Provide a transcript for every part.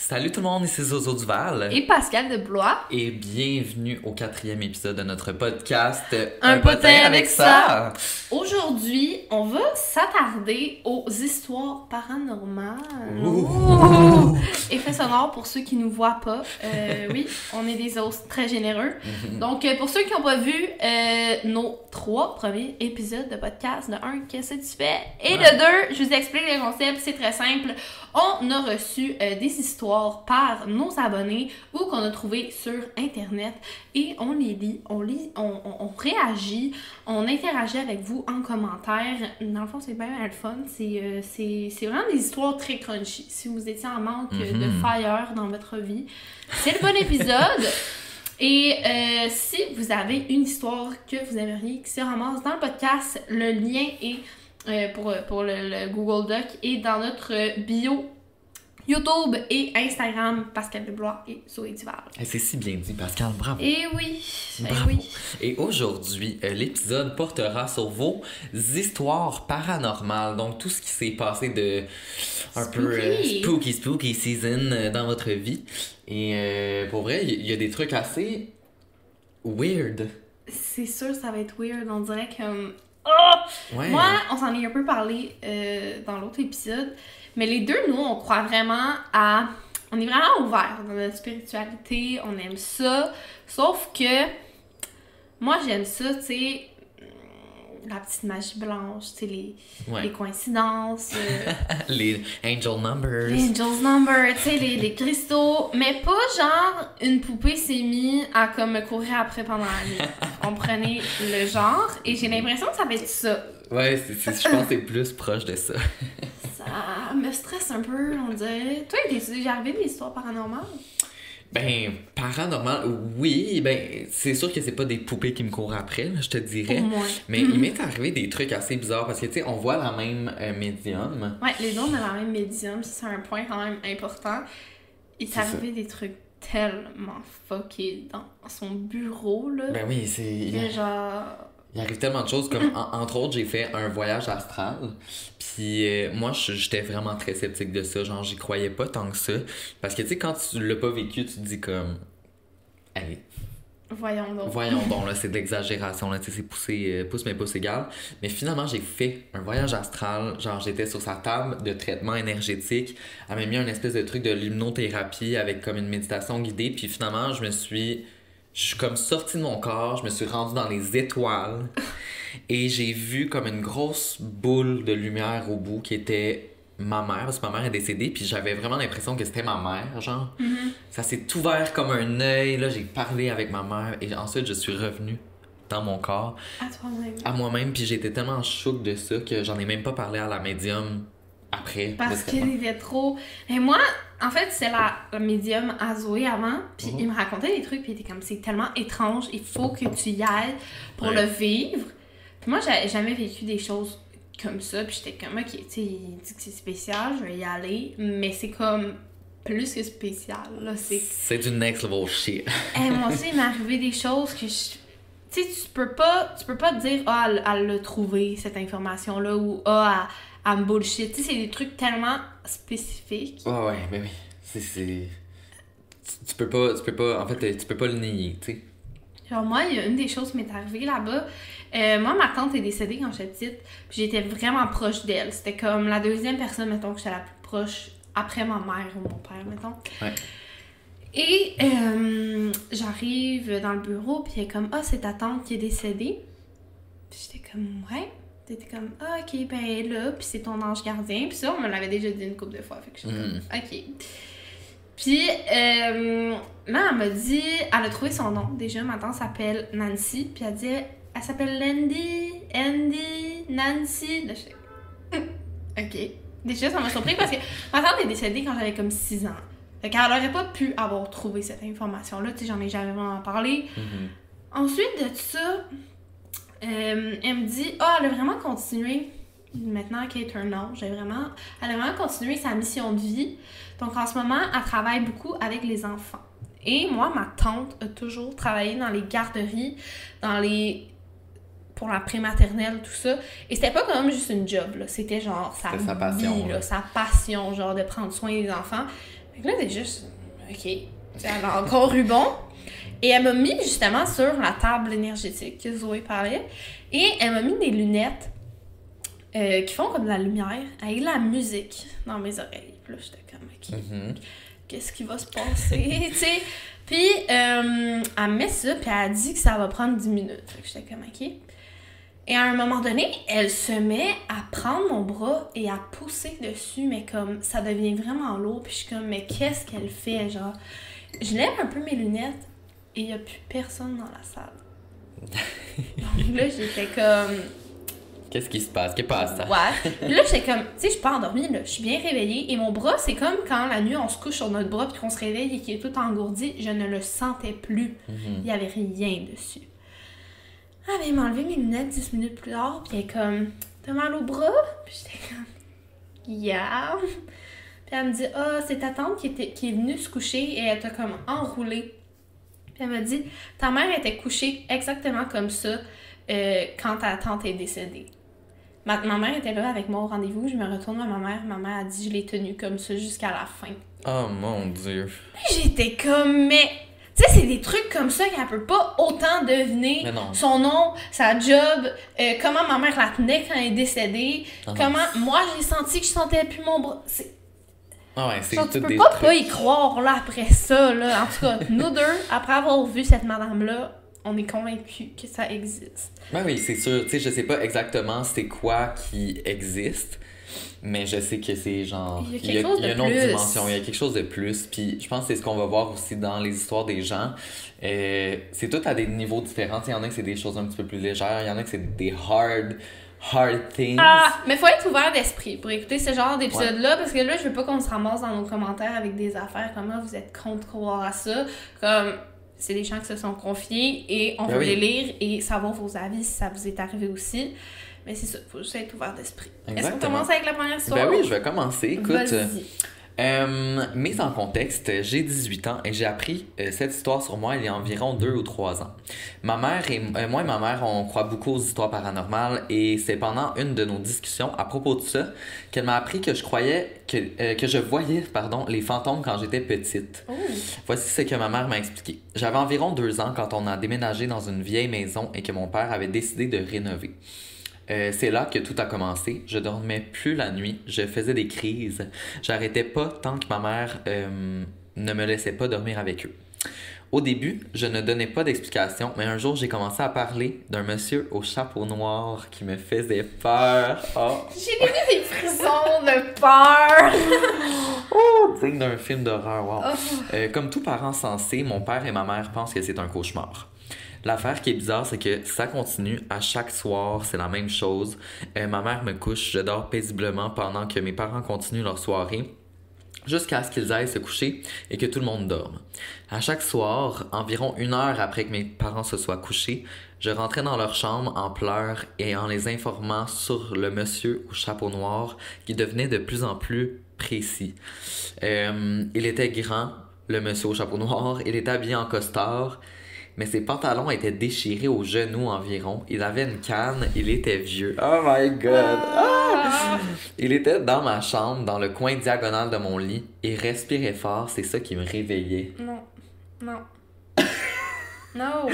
Salut tout le monde, ici Zozo Duval. Et Pascal de Blois. Et bienvenue au quatrième épisode de notre podcast Un, potin, avec ça. Aujourd'hui, on va s'attarder aux histoires paranormales. Ouh. Effet sonore pour ceux qui nous voient pas. Euh, oui, on est des os très généreux. Donc, euh, pour ceux qui n'ont pas vu euh, nos trois premiers épisodes de podcast, de un, qu'est-ce que tu fais? Et Ouais. de deux, je vous explique le concept, c'est très simple. On a reçu euh, des histoires par nos abonnés ou qu'on a trouvé sur Internet et on les lit, on lit, on, on- on réagit, on interagit avec vous en commentaire. Dans le fond, c'est bien le fun. C'est euh, c'est- c'est vraiment des histoires très crunchy. Si vous étiez en manque de Mhm. fire dans votre vie, c'est le bon épisode. Et euh, si vous avez une histoire que vous aimeriez qui se ramasse dans le podcast, le lien est euh, pour, pour le, le Google Doc est dans notre bio YouTube et Instagram, Pascal Deblois et Zoé Duval. Eh, C'est si bien dit, Pascal, bravo. Et oui, eh Bravo. oui. Et aujourd'hui, euh, l'épisode portera sur vos histoires paranormales. Donc, tout ce qui s'est passé de un peu euh, Spooky. spooky, season euh, dans votre vie. Et euh, pour vrai, il y, y a des trucs assez weird. C'est sûr, ça va être weird. On dirait que. Oh! Ouais. Moi, on s'en est un peu parlé euh, dans l'autre épisode. Mais les deux, nous, on croit vraiment à. On est vraiment ouvert dans notre spiritualité. On aime ça. Sauf que. Moi, j'aime ça, tu sais. La petite magie blanche, tu sais, les, Ouais. les coïncidences. euh, Les angel numbers. Les Angel's Number, tu sais, les, les cristaux, mais pas genre une poupée s'est mise à comme me courir après pendant la nuit. On prenait le genre? Et j'ai l'impression que ça va être ça. Ouais, je pense que c'est plus proche de ça. Ça me stresse un peu, on dirait. Toi, t'es déjà arrivé des histoires paranormales? Ben, paranormal, oui, ben, c'est sûr que c'est pas des poupées qui me courent après, je te dirais. Mais il m'est arrivé des trucs assez bizarres parce que, tu sais, on voit la même euh, médium. Ouais, les deux, on a la même médium, c'est un point quand même important. Il ça. arrivé des trucs tellement fuckés dans son bureau, là. Ben oui, C'est genre. Il arrive tellement de choses, comme en- entre autres, j'ai fait un voyage astral. Puis euh, moi, je- j'étais vraiment très sceptique de ça. Genre, j'y croyais pas tant que ça. Parce que, tu sais, quand tu l'as pas vécu, tu te dis comme. Hey, Voyons donc. Voyons donc, là, c'est de l'exagération, là, tu sais, c'est poussé, euh, pouce mais pouce égal. Mais finalement, j'ai fait un voyage astral, genre j'étais sur sa table de traitement énergétique, elle m'a mis un espèce de truc de l'hypnothérapie avec comme une méditation guidée, puis finalement, je me suis, je suis comme sorti de mon corps, je me suis rendu dans les étoiles, et j'ai vu comme une grosse boule de lumière au bout qui était ma mère, parce que ma mère est décédée, puis j'avais vraiment l'impression que c'était ma mère, genre. Ça s'est ouvert comme un œil, là, j'ai parlé avec ma mère, et ensuite je suis revenu dans mon corps, À toi-même. à moi-même, puis j'étais tellement choqué de ça que j'en ai même pas parlé à la médium après. Parce le qu'il était trop. Et moi, en fait, c'est la, la médium à Zoé avant, puis Mhm. il me racontait des trucs, puis il était comme c'est tellement étrange, il faut que tu y ailles pour Ouais. le vivre. Puis moi, j'avais jamais vécu des choses comme ça, puis j'étais comme, ok, tu sais, il dit que c'est spécial, je vais y aller, mais c'est comme plus que spécial, là, c'est... C'est du next level shit. Eh, moi aussi, il m'est arrivé des choses que je... Tu sais, tu peux pas, tu peux pas te dire, ah, elle, elle l'a trouvé, cette information-là, ou ah, elle, elle me bullshit. Tu sais, c'est des trucs tellement spécifiques. Ouais, ouais, mais oui. C'est. Tu, peux pas. Tu peux pas. En fait, tu peux pas le nier, tu sais. Genre, moi, il y a une des choses qui m'est arrivée là-bas. Euh, moi, ma tante est décédée quand j'étais petite, puis j'étais vraiment proche d'elle. C'était comme la deuxième personne, mettons, que j'étais la plus proche après ma mère ou mon père, mettons. Ouais. Et euh, j'arrive dans le bureau, puis elle est comme Ah, c'est ta tante qui est décédée. Puis j'étais comme Ouais. T'étais comme Ah, ok, ben elle est là, puis c'est ton ange gardien. Puis ça, on me l'avait déjà dit une couple de fois. Fait que j'étais Mm. comme Ok. Puis euh, là, elle m'a dit Elle a trouvé son nom. Déjà, ma tante s'appelle Nancy, puis elle dit Elle s'appelle Landy, Andy, Nancy. Là, Hum, Ok. Déjà, ça m'a surpris parce que ma tante est décédée quand j'avais comme 6 ans. Fait qu'elle aurait pas pu avoir trouvé cette information-là. Tu sais, j'en ai jamais vraiment parlé. Mhm. Ensuite de ça, euh, elle me dit Ah, elle a vraiment continué. Maintenant qu'elle est un ange, elle a vraiment, elle a vraiment continué sa mission de vie. Donc en ce moment, elle travaille beaucoup avec les enfants. Et moi, ma tante a toujours travaillé dans les garderies, dans les pour la prématernelle, tout ça. Et c'était pas comme juste une job, là. C'était genre sa, C'était sa passion, vie, là. là, sa passion, genre de prendre soin des enfants. Fait que là, c'est juste, ok, elle a encore eu bon. Et elle m'a mis justement sur la table énergétique que Zoé parlait. Et elle m'a mis des lunettes euh, qui font comme de la lumière avec de la musique dans mes oreilles. Puis là, j'étais comme, ok, Mhm. qu'est-ce qui va se passer, sais? Puis, euh, elle met ça, puis elle dit que ça va prendre 10 minutes. Fait que j'étais comme, ok. Et à un moment donné, elle se met à prendre mon bras et à pousser dessus, mais comme ça devient vraiment lourd. Puis je suis comme, mais qu'est-ce qu'elle fait, genre? Je lève un peu mes lunettes et il n'y a plus personne dans la salle. Donc là, j'étais comme, Qu'est-ce qui se passe? Qu'est-ce qui passe? Ouais. Puis là, j'étais comme, tu sais, je suis pas endormie, là. Je suis bien réveillée. Et mon bras, c'est comme quand la nuit, on se couche sur notre bras puis qu'on se réveille et qu'il est tout engourdi. Je ne le sentais plus. Il y avait rien dessus. Ah, ben, il m'a enlevé mes lunettes 10 minutes plus tard. Puis elle est comme, t'as mal au bras? Puis j'étais comme, yeah. Puis elle me dit, ah, c'est ta tante qui, était, qui est venue se coucher et elle t'a comme enroulé. Elle m'a dit, ta mère était couchée exactement comme ça euh, quand ta tante est décédée. Ma, ma mère était là avec moi au rendez-vous, je me retourne à ma mère, ma mère a dit je l'ai tenue comme ça jusqu'à la fin. Oh mon dieu. J'étais comme mais tu sais c'est des trucs comme ça qu'elle peut pas autant deviner Mais non. son nom, sa job, euh, comment ma mère la tenait quand elle est décédée, Ah comment moi j'ai senti que je sentais plus mon bras. C'est- Ah ouais, c'est Genre, tu peux pas trucs. pas y croire là après ça là. En tout cas, nous deux après avoir vu cette madame là, on est convaincus que ça existe. Ben oui, c'est sûr. Tu sais, je sais pas exactement c'est quoi qui existe, mais je sais que c'est genre. Il y a quelque chose il y a de une autre plus. dimension, il y a quelque chose de plus. Puis je pense que c'est ce qu'on va voir aussi dans les histoires des gens. Euh, c'est tout à des niveaux différents. Il y en a que c'est des choses un petit peu plus légères, il y en a que c'est des hard, hard things. Ah, mais faut être ouvert d'esprit pour écouter ce genre d'épisode-là, parce que là, je veux pas qu'on se ramasse dans nos commentaires avec des affaires comme ah, vous êtes contre croire à ça. Comme, c'est des gens qui se sont confiés et on Ben veut oui. les lire et savoir vos avis si ça vous est arrivé aussi. Mais c'est ça, faut juste être ouvert d'esprit. Est-ce qu'on commence avec la première histoire? Ben oui, je vais commencer. Écoute. Euh, mise en contexte, j'ai 18 ans et j'ai appris euh, cette histoire sur moi il y a environ 2 ou 3 ans. Ma mère et euh, moi et ma mère, on croit beaucoup aux histoires paranormales et c'est pendant une de nos discussions à propos de ça qu'elle m'a appris que je croyais que, que je voyais pardon, les fantômes quand j'étais petite. Oh. Voici ce que ma mère m'a expliqué. J'avais environ deux ans quand on a déménagé dans une vieille maison et que mon père avait décidé de rénover. Euh, c'est là que tout a commencé. Je dormais plus la nuit. Je faisais des crises. J'arrêtais pas tant que ma mère euh, ne me laissait pas dormir avec eux. Au début, je ne donnais pas d'explication, mais un jour, j'ai commencé à parler d'un monsieur au chapeau noir qui me faisait peur. Oh, J'ai eu des frissons de peur! digne d'un film d'horreur, wow. Oh. Euh, comme tout parent sensé, mon père et ma mère pensent que c'est un cauchemar. L'affaire qui est bizarre, c'est que ça continue à chaque soir, c'est la même chose. Euh, ma mère me couche, je dors paisiblement pendant que mes parents continuent leur soirée jusqu'à ce qu'ils aillent se coucher et que tout le monde dorme. À chaque soir, environ une heure après que mes parents se soient couchés, Je rentrais dans leur chambre en pleurs et en les informant sur le monsieur au chapeau noir qui devenait de plus en plus précis. Euh, il était grand, le monsieur au chapeau noir, il était habillé en costard, mais ses pantalons étaient déchirés aux genoux environ. Il avait une canne, il était vieux. Oh my god! Ah! Il était dans ma chambre, dans le coin diagonal de mon lit, et respirait fort, c'est ça qui me réveillait. Non, non. non!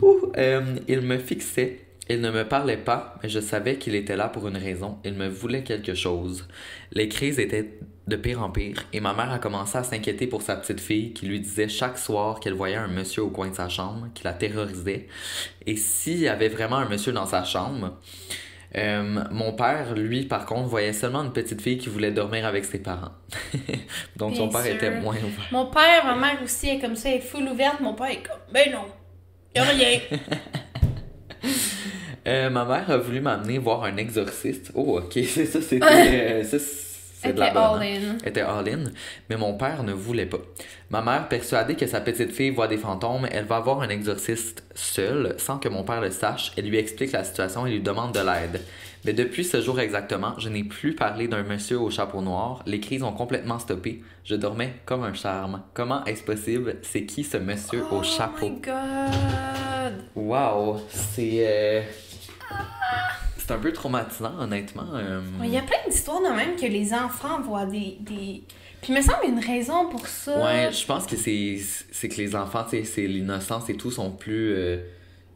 Ouh, euh, il me fixait. Il ne me parlait pas, mais je savais qu'il était là pour une raison. Il me voulait quelque chose. Les crises étaient de pire en pire, et ma mère a commencé à s'inquiéter pour sa petite fille qui lui disait chaque soir qu'elle voyait un monsieur au coin de sa chambre, qui la terrorisait. Et s'il y avait vraiment un monsieur dans sa chambre, euh, mon père, lui, par contre, voyait seulement une petite fille qui voulait dormir avec ses parents. Donc son père sûr. était moins ouvert. Mon père, ma mère aussi est comme ça, elle est full ouverte. Mon père est comme, ben non, y'a rien. Euh, ma mère a voulu m'amener voir un exorciste. Oh, ok, c'est ça, c'était. euh, ça, c'est de la bonne. all hein. in. Elle était all-in, mais mon père ne voulait pas. Ma mère, persuadée que sa petite fille voit des fantômes, elle va voir un exorciste seule, sans que mon père le sache. Elle lui explique la situation et lui demande de l'aide. Mais depuis ce jour exactement, je n'ai plus parlé d'un monsieur au chapeau noir. Les crises ont complètement stoppé. Je dormais comme un charme. Comment est-ce possible? C'est qui ce monsieur au chapeau? Oh my god! Wow, c'est. euh, C'est un peu traumatisant, honnêtement. euh. Il y a plein d'histoires de même que les enfants voient des. des... Puis il me semble qu'il y a une raison pour ça. Ouais, je pense que c'est c'est que les enfants, c'est l'innocence et tout, sont plus. euh,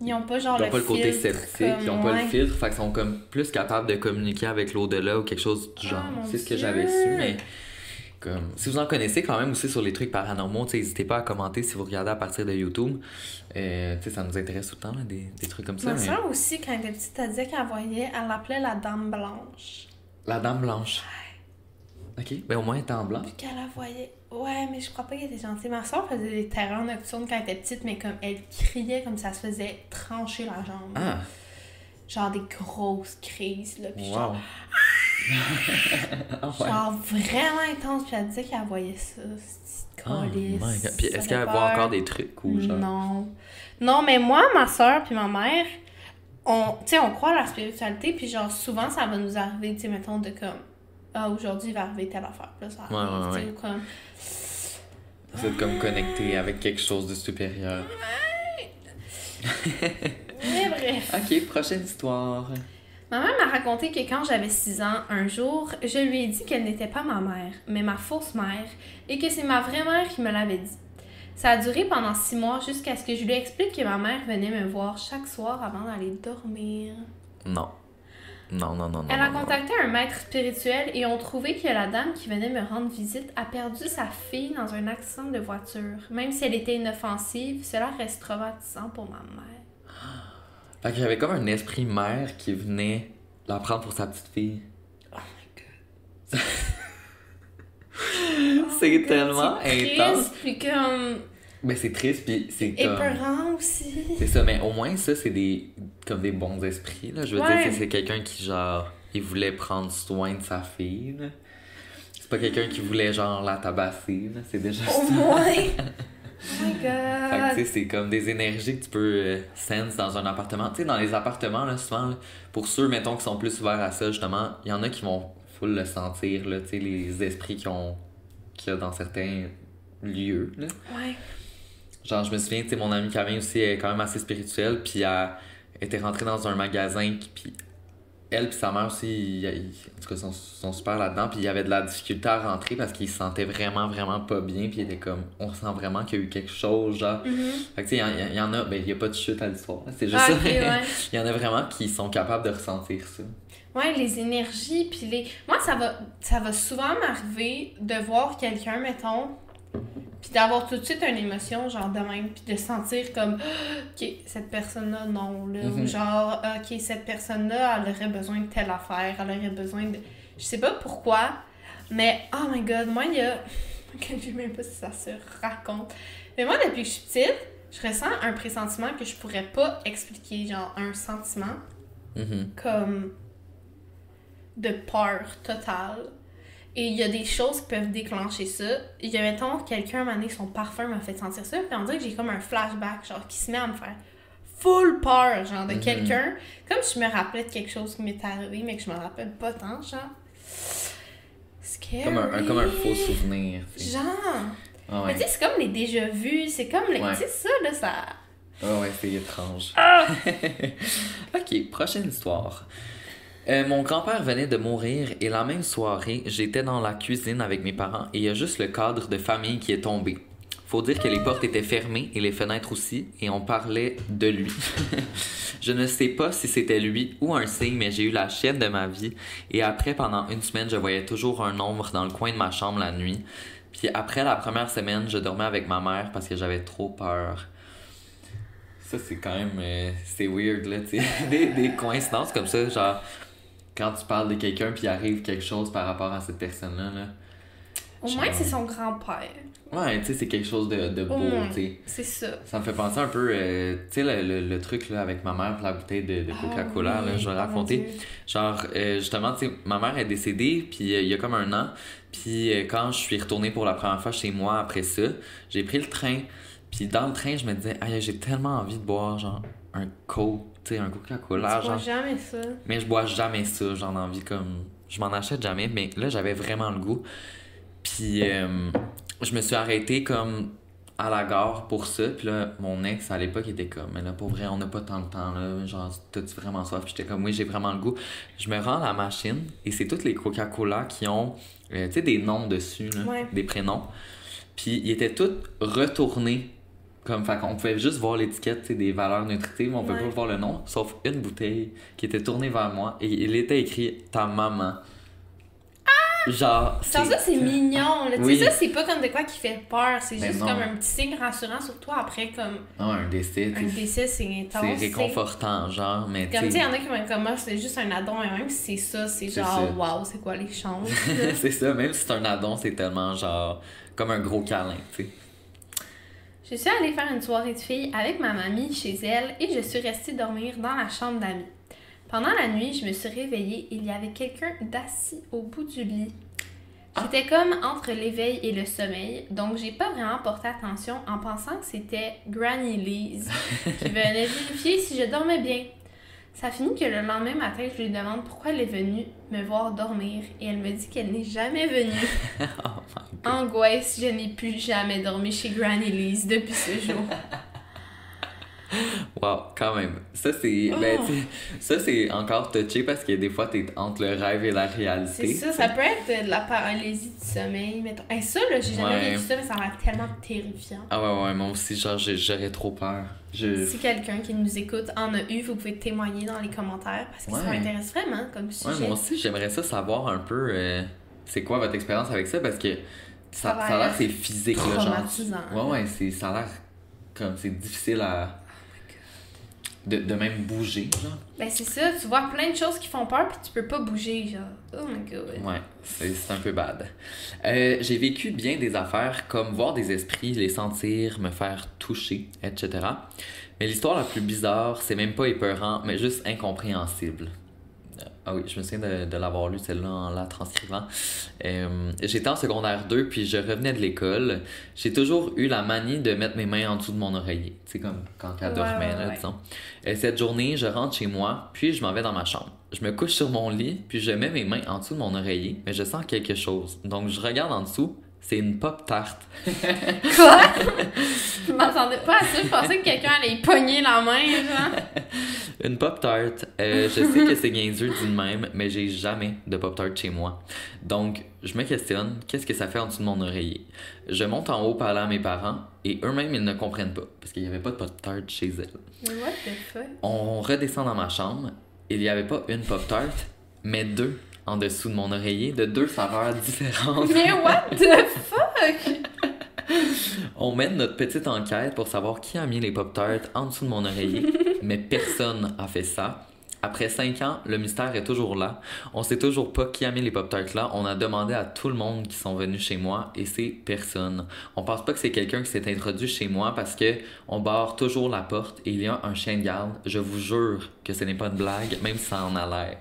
Ils ont pas genre ils ont le, pas le côté sceptique, ils ont comme, pas ouais. le filtre, fait qu'ils sont comme plus capables de communiquer avec l'au-delà ou quelque chose du genre. Ah, mon c'est ce que j'avais su, mais. Comme, si vous en connaissez quand même aussi sur les trucs paranormaux, n'hésitez pas à commenter si vous regardez à partir de YouTube. Euh, tu sais, ça nous intéresse tout le temps, là, des, des trucs comme ça. Ma mais- soeur aussi, quand elle était petite, elle disait qu'elle voyait, elle l'appelait la dame blanche. La dame blanche. Ok, ben au moins elle était en blanc. Puis qu'elle la voyait. Ouais, mais je crois pas qu'elle était gentille. Ma soeur faisait des terreurs nocturnes quand elle était petite, mais comme elle criait comme ça se faisait trancher la jambe. Ah, Genre des grosses crises, là. Puis genre. Ah ouais. genre vraiment intense. Puis elle disait qu'elle voyait ça. C'est Oh. Puis est-ce qu'elle voit encore des trucs ou genre? Non. Non, mais moi, ma soeur puis ma mère, on, tu sais, on croit à la spiritualité, puis genre, souvent, ça va nous arriver, tu sais, mettons, de comme, ah, aujourd'hui, il va arriver telle affaire. Là, ça Ouais, arrive, ouais. ou comme, Vous êtes comme connecté avec quelque chose de supérieur. bref. Ok, prochaine histoire. Ma mère m'a raconté que quand j'avais 6 ans, un jour, je lui ai dit qu'elle n'était pas ma mère, mais ma fausse mère, et que c'est ma vraie mère qui me l'avait dit. Ça a duré pendant 6 mois jusqu'à ce que je lui explique que ma mère venait me voir chaque soir avant d'aller dormir. Non. Non, non, non, non. Elle a non, non. contacté un maître spirituel et ont trouvé que la dame qui venait me rendre visite a perdu sa fille dans un accident de voiture. Même si elle était inoffensive, cela reste traumatisant pour ma mère. Fait qu'il y avait comme un esprit mère qui venait la prendre pour sa petite fille. Oh my god. c'est tellement intense. puis comme Mais c'est triste, puis c'est comme. épeurant aussi. C'est ça, mais au moins ça, c'est des comme des bons esprits, là. Je veux Ouais. dire, c'est- c'est quelqu'un qui, genre, il voulait prendre soin de sa fille, là. C'est pas quelqu'un qui voulait, genre, la tabasser, là. C'est déjà Au ça. moins. Oh my Fait que, c'est comme des énergies que tu peux euh, sense dans un appartement. Tu sais, dans les appartements, là, souvent, là, pour ceux, mettons, qui sont plus ouverts à ça, justement, il y en a qui vont full le sentir, là, tu sais, les esprits qui ont qu'il y a dans certains lieux, là. Ouais. Genre, je me souviens, tu sais, mon amie Camille aussi est quand même assez spirituelle, puis elle était rentrée dans un magasin, puis elle puis sa mère aussi, ils- ils- en tout cas, sont, sont super là-dedans, puis il y avait de la difficulté à rentrer parce qu'ils se sentaient vraiment, vraiment pas bien, puis ils étaient comme, on sent vraiment qu'il y a eu quelque chose, genre. Fait que, tu sais, il y en- il y, en a, ben, il y a pas de chute à l'histoire, c'est juste Ah, ça. ouais. il y en a vraiment qui sont capables de ressentir ça. Ouais, les énergies, puis les... Moi, ça va, ça va souvent m'arriver de voir quelqu'un, mettons, puis d'avoir tout de suite une émotion, genre de même, puis de sentir comme, ok, cette personne-là, non, là, ou Mhm. genre, ok, cette personne-là, elle aurait besoin de telle affaire, elle aurait besoin de... Je sais pas pourquoi, mais, oh my god, moi, il y a... je sais même pas si ça se raconte. Mais moi, depuis que je suis petite, je ressens un pressentiment que je pourrais pas expliquer, genre un sentiment Mhm. comme de peur totale. Et il y a des choses qui peuvent déclencher ça. Il y a, mettons, quelqu'un m'a donné son parfum m'a fait sentir ça. Puis on dirait que j'ai comme un flashback, genre, qui se met à me faire full peur, genre, de Mhm. quelqu'un. Comme je me rappelais de quelque chose qui m'est arrivé, mais que je me rappelle pas tant, genre. Scary. Comme un, un- comme un faux souvenir. Genre. Ah Mais ouais. tu sais, c'est comme les déjà-vus, c'est comme les. Ouais. Tu sais, ça, là, ça. Ah ouais, c'est étrange. Ah! ok, prochaine histoire. Euh, mon grand-père venait de mourir et la même soirée, j'étais dans la cuisine avec mes parents et il y a juste le cadre de famille qui est tombé. Faut dire que les portes étaient fermées et les fenêtres aussi et on parlait de lui. je ne sais pas si c'était lui ou un signe, mais j'ai eu la chienne de ma vie et après, pendant une semaine, je voyais toujours un ombre dans le coin de ma chambre la nuit. Puis après la première semaine, je dormais avec ma mère parce que j'avais trop peur. Ça, c'est quand même. euh, c'est weird, là, tu sais. Des, des coïncidences comme ça, genre, quand tu parles de quelqu'un puis il arrive quelque chose par rapport à cette personne-là, là. Au moins, c'est son grand-père. Ouais, tu sais, c'est quelque chose de, de Au beau, tu sais. C'est ça. Ça me fait penser un peu, euh, tu sais, le, le, le truc, là, avec ma mère pour la bouteille de, de Coca-Cola, Ah oui, là, je vais raconter. Genre, euh, justement, tu sais, ma mère est décédée, puis euh, il y a comme un an. Puis quand je suis retournée pour la première fois chez moi après ça, j'ai pris le train. Puis dans le train, je me disais, Aïe, j'ai tellement envie de boire, genre, un Coke, tu sais, un Coca-Cola, vois genre. jamais ça? Mais je bois jamais ça, j'en ai envie comme. Je m'en achète jamais, mais là j'avais vraiment le goût. Puis euh, je me suis arrêté comme à la gare pour ça. Puis là, mon ex à l'époque était comme, mais là pour vrai, on n'a pas tant de temps là. Genre, t'as-tu vraiment soif? Puis j'étais comme, oui, j'ai vraiment le goût. Je me rends à la machine et c'est toutes les Coca-Cola qui ont, euh, tu sais, des noms dessus, là, Ouais. des prénoms. Puis ils étaient tous retournés. Comme, fait qu'on pouvait juste voir l'étiquette, des valeurs nutritives, mais on pouvait Ouais. pas voir le nom, sauf une bouteille qui était tournée vers moi et il était écrit ta maman. Genre, Genre, ça, c'est mignon. là. Tu sais, Oui. ça, c'est pas comme de quoi qui fait peur. C'est juste non. comme un petit signe rassurant sur toi. Après, comme Ah, un décès, un décès, c'est intense. c'est réconfortant, genre, mais Comme tu sais, il y en a qui vont comme moi, c'est juste un addon. Et même si c'est ça, c'est genre, waouh, c'est quoi les chances? c'est ça, même si c'est un addon, c'est tellement genre, comme un gros câlin, tu sais. Je suis allée faire une soirée de filles avec ma mamie chez elle et je suis restée dormir dans la chambre d'amis. Pendant la nuit, je me suis réveillée et il y avait quelqu'un d'assis au bout du lit. J'étais comme entre l'éveil et le sommeil, donc j'ai pas vraiment porté attention en pensant que c'était Granny Lise qui venait vérifier si je dormais bien. Ça finit que le lendemain matin, je lui demande pourquoi elle est venue me voir dormir et elle me dit qu'elle n'est jamais venue. Oh Angoisse, je n'ai plus jamais dormi chez Granny Lise depuis ce jour. Wow, quand même. Ça, c'est. Ben, sais, ça, c'est encore touché parce que des fois, t'es entre le rêve et la réalité. C'est ça, ça peut être de la paralysie du sommeil, mettons. Hey, ça, là, j'ai jamais Ouais. vécu ça, mais ça m'a l'air tellement terrifiant. Ah ouais, ouais, moi aussi, genre, j'aurais trop peur. Je... Si quelqu'un qui nous écoute en a eu, vous pouvez témoigner dans les commentaires parce que ça m'intéresse vraiment comme sujet. Ouais, moi aussi, j'aimerais ça savoir un peu euh, c'est quoi votre expérience avec ça parce que ça, Ça a ça a l'air c'est physique, là, genre. traumatisant. Ouais, ouais, ça a l'air comme c'est difficile à. De, de même bouger, genre. Ben c'est ça, tu vois plein de choses qui font peur puis tu peux pas bouger, genre. Oh my god. Ouais, c'est, un peu bad. Euh, j'ai vécu bien des affaires comme voir des esprits, les sentir, me faire toucher, etc. Mais l'histoire la plus bizarre, c'est même pas épeurant, mais juste incompréhensible. Ah oui, je me souviens de, de l'avoir lu celle-là en la transcrivant. Euh, J'étais en secondaire 2, puis je revenais de l'école. J'ai toujours eu la manie de mettre mes mains en dessous de mon oreiller. C'est comme quand elle dormait, ouais, là, ouais. disons. Et cette journée, je rentre chez moi, puis je m'en vais dans ma chambre. Je me couche sur mon lit, puis je mets mes mains en dessous de mon oreiller, mais je sens quelque chose. Donc je regarde en dessous, c'est une pop tarte. Quoi? je m'attendais pas à ça, je pensais que quelqu'un allait y pogner la main, genre. Une pop tarte. je sais que c'est niaiseux dit même, mais j'ai jamais de pop tarte chez moi. Donc je me questionne, qu'est-ce que ça fait en dessous de mon oreiller? Je monte en haut parler à mes parents et eux-mêmes ils ne comprennent pas parce qu'il n'y avait pas de pop tarte chez elles. Mais what the fuck? On redescend dans ma chambre. Il n'y avait pas une pop tarte, mais deux en dessous de mon oreiller de deux saveurs différentes. Mais what the fuck? On mène notre petite enquête pour savoir qui a mis les Pop-Tarts en dessous de mon oreiller, mais personne a fait ça. Après cinq ans, le mystère est toujours là. On sait toujours pas qui a mis les Pop-Tarts là. On a demandé à tout le monde qui sont venus chez moi et c'est personne. On pense pas que c'est quelqu'un qui s'est introduit chez moi parce que on barre toujours la porte et il y a un chien de garde. Je vous jure que ce n'est pas une blague, même si ça en a l'air.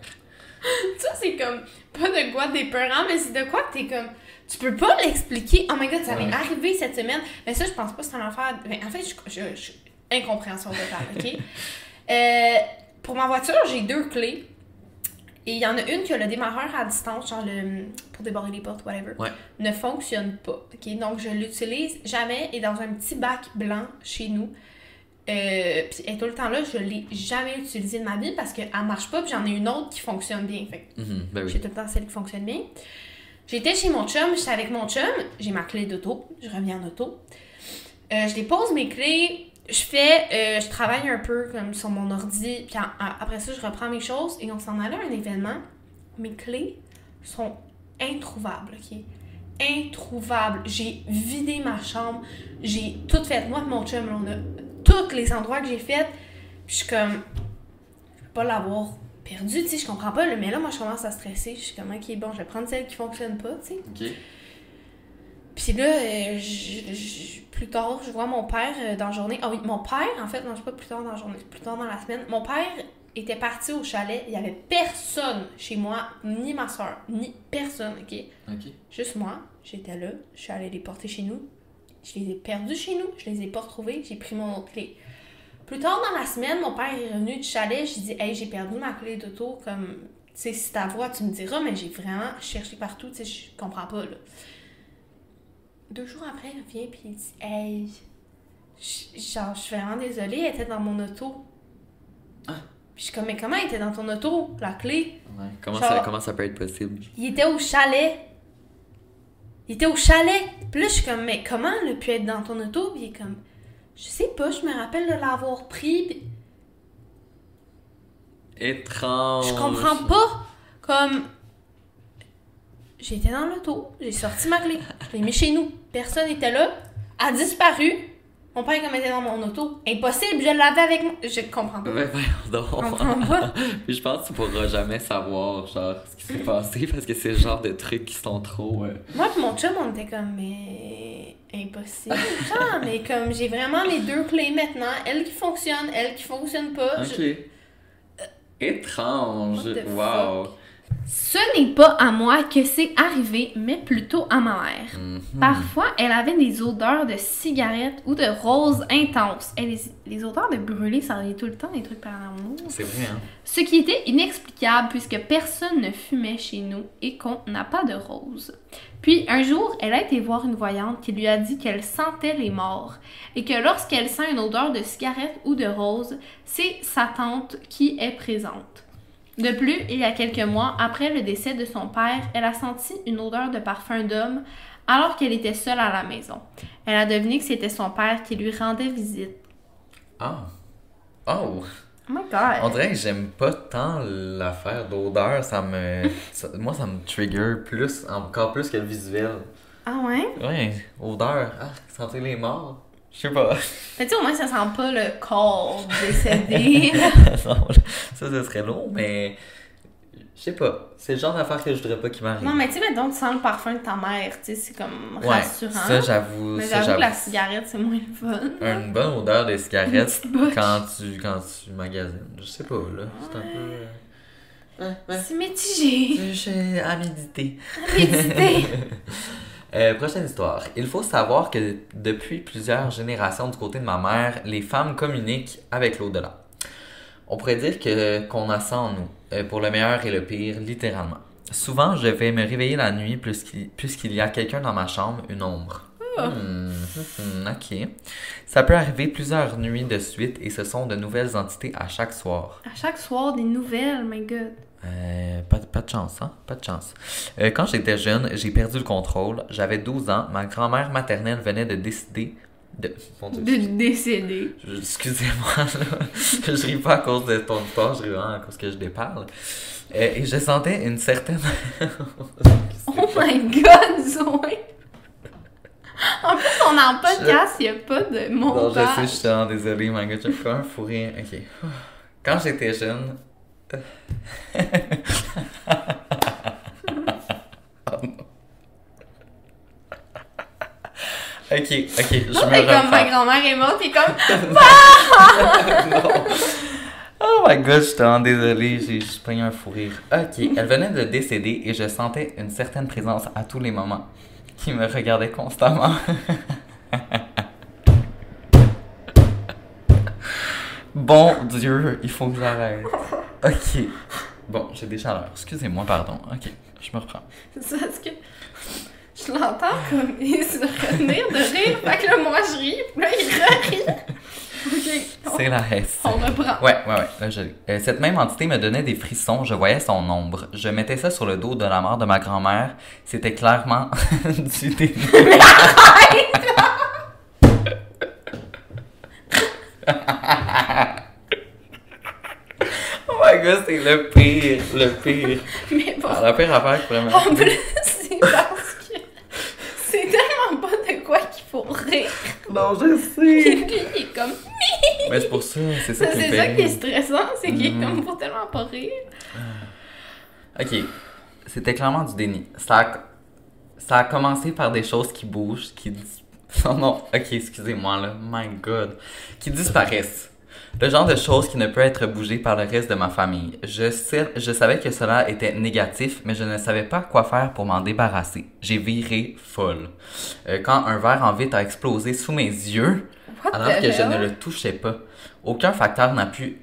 Ça, c'est comme pas de quoi d'épeurant, mais c'est de quoi que t'es comme. Tu peux pas l'expliquer. Oh my god, ça m'est Ouais. arrivé cette semaine. Mais ça, je pense pas que c'est un affaire. Mais en fait, je, je, je- incompréhension totale, OK? Euh, pour ma voiture, j'ai deux clés. Et il y en a une que le démarreur à distance, genre le, pour débarrer les portes, whatever, Ouais. ne fonctionne pas. ok? Donc, je l'utilise jamais et dans un petit bac blanc chez nous. Euh, puis elle est tout le temps là, je l'ai jamais utilisée de ma vie parce qu'elle marche pas, puis j'en ai une autre qui fonctionne bien. Fait Mhm, ben j'ai tout le temps celle qui fonctionne bien. J'étais chez mon chum, j'étais avec mon chum, j'ai ma clé d'auto, je reviens en auto. Euh, je dépose mes clés, je fais, euh, je travaille un peu comme sur mon ordi, puis après ça, je reprends mes choses et on s'en allait à un événement. Mes clés sont introuvables, ok? Introuvables. J'ai vidé ma chambre, j'ai tout fait. Moi mon chum, on a tous les endroits que j'ai fait. Puis je suis comme, je peux pas l'avoir perdu, tu sais, je comprends pas. Mais là, moi, je commence à stresser. Je suis comme, ok, bon, je vais prendre celle qui fonctionne pas, tu sais. Puis là, euh, je- je- plus tard, je vois mon père euh, dans la journée. Ah oui, mon père, en fait, non, c'est pas plus tard dans la journée, c'est plus tard dans la semaine. Mon père était parti au chalet. Il y avait personne chez moi, ni ma soeur, ni personne, ok? Ok. Juste moi. J'étais là. Je suis allée les porter chez nous. Je les ai perdus chez nous. Je les ai pas retrouvés. J'ai pris mon autre clé. Plus tard dans la semaine, mon père est revenu du chalet. J'ai dit, hey, j'ai perdu ma clé d'auto. Comme, tu sais, si ta voix, tu me diras, mais j'ai vraiment cherché partout. Tu sais, je comprends pas, là. Deux jours après, il revient puis il dit, hey, je- genre, je suis vraiment désolée, elle était dans mon auto. Ah. Puis je suis comme, mais comment elle était dans ton auto, la clé? Ouais. Comment, Genre- ça, comment ça peut être possible? Il était au chalet. Il était au chalet. Puis là, je suis comme, mais comment elle a pu être dans ton auto? Puis il est comme, je sais pas, je me rappelle de l'avoir pris. Puis Étrange. je comprends pas. Comme, j'étais dans l'auto, j'ai sorti ma clé, je l'ai mis chez nous. Personne n'était là. Elle a disparu. Mon père, comme était dans mon auto. Impossible, je l'avais avec moi. Je comprends pas. Je comprends pas. Je pense que tu pourras jamais savoir, genre, ce qui s'est passé parce que c'est le genre de trucs qui sont trop. euh, Moi et mon chum, on était comme, mais impossible. Genre, mais comme j'ai vraiment les deux clés maintenant, elle qui fonctionne, elle qui fonctionne pas. Ok. Je- Étrange. Wow. Ce n'est pas à moi que c'est arrivé, mais plutôt à ma mère. Mhm. Parfois, elle avait des odeurs de cigarettes ou de roses intenses. Et les, les odeurs de brûlé, ça revient tout le temps des trucs paranormaux. C'est vrai, hein? Ce qui était inexplicable puisque personne ne fumait chez nous et qu'on n'a pas de roses. Puis un jour, elle a été voir une voyante qui lui a dit qu'elle sentait les morts et que lorsqu'elle sent une odeur de cigarette ou de rose, c'est sa tante qui est présente. De plus, il y a quelques mois, après le décès de son père, elle a senti une odeur de parfum d'homme alors qu'elle était seule à la maison. Elle a deviné que c'était son père qui lui rendait visite. Ah. Oh. Oh my god! On dirait que j'aime pas tant l'affaire d'odeur. Ça me. ça- moi, ça me trigger plus, encore plus que le visuel. Ah ouais? Ouais, odeur. Ah, sentir les morts. Je sais pas. Mais tu sais, au moins, ça sent pas le corps décédé. non, ça, ce serait long, mais. Je sais pas. C'est le genre d'affaire que je voudrais pas qu'il m'arrive. non, mais tu sais, mettons, tu sens le parfum de ta mère, tu sais, c'est comme Ouais, rassurant. ça, j'avoue. mais j'avoue que la cigarette, c'est moins le fun. Une bonne odeur de cigarette quand tu, quand tu magasines. Je sais pas, là. C'est un peu. euh, Ouais, ouais. C'est mitigé. J'ai à méditer. Méditer. Euh, prochaine histoire. Il faut savoir que depuis plusieurs générations du côté de ma mère, les femmes communiquent avec l'au-delà. On pourrait dire que qu'on a ça en nous, euh, pour le meilleur et le pire, littéralement. Souvent, je vais me réveiller la nuit puisqu'il y a quelqu'un dans ma chambre, une ombre. Hmm, hmm, ok. Ça peut arriver plusieurs nuits de suite et ce sont de nouvelles entités à chaque soir. À chaque soir, des nouvelles, my god. Euh, pas, pas de chance, hein? Pas de chance. Euh, quand j'étais jeune, j'ai perdu le contrôle. J'avais 12 ans. Ma grand-mère maternelle venait de décider de... Mon Dieu, De décéder. Excusez-moi, là. je ris pas à cause de ton histoire, je ris vraiment à cause que je déparle. Euh, et je sentais une certaine... Oh my god, Zoé. En plus, on est en podcast, il n'y a pas de Non, je montage. sais, je suis vraiment désolé, my god, j'ai fait un fou rire. Ok. Quand j'étais jeune... Oh. Ok, ok, je me comme ma grand-mère est morte, t'es comme. Non. Oh my god, je suis vraiment désolé, j'ai juste pris un fou rire. Ok, elle venait de décéder et je sentais une certaine présence à tous les moments qui me regardait constamment. bon Dieu, il faut que j'arrête. Ok. Bon, j'ai des chaleurs. Excusez-moi, pardon. Ok, je me reprends. C'est parce que je l'entends comme il se retenir de rire. Fait que là, moi, je ris. Puis là, il rit. Ok. C'est la S. On reprend. Ouais, ouais, ouais. Là, je l'ai. Euh, cette même entité me donnait des frissons. Je voyais son ombre. Je mettais ça sur le dos de la mort de ma grand-mère. C'était clairement du délire. oh c'est le pire, le pire. Mais bon. Ah, la pire affaire me- En plus, c'est parce que c'est tellement pas de quoi qu'il faut rire. Non, je Puis sais. lui, il est comme. Mais c'est pour ça, c'est ça qui C'est ça qui est stressant, c'est qu'il est Mhm. comme pour tellement pas rire. Ok, c'était clairement du déni. Ça a, ça a commencé par des choses qui bougent, qui. Oh non, ok, excusez-moi là, my god. Qui disparaissent. Le genre de choses qui ne peut être bougées par le reste de ma famille. Je, savais que cela était négatif, mais je ne savais pas quoi faire pour m'en débarrasser. J'ai viré folle. Euh, quand un verre en vitre a explosé sous mes yeux, What alors que je ne le touchais pas. Aucun facteur n'a pu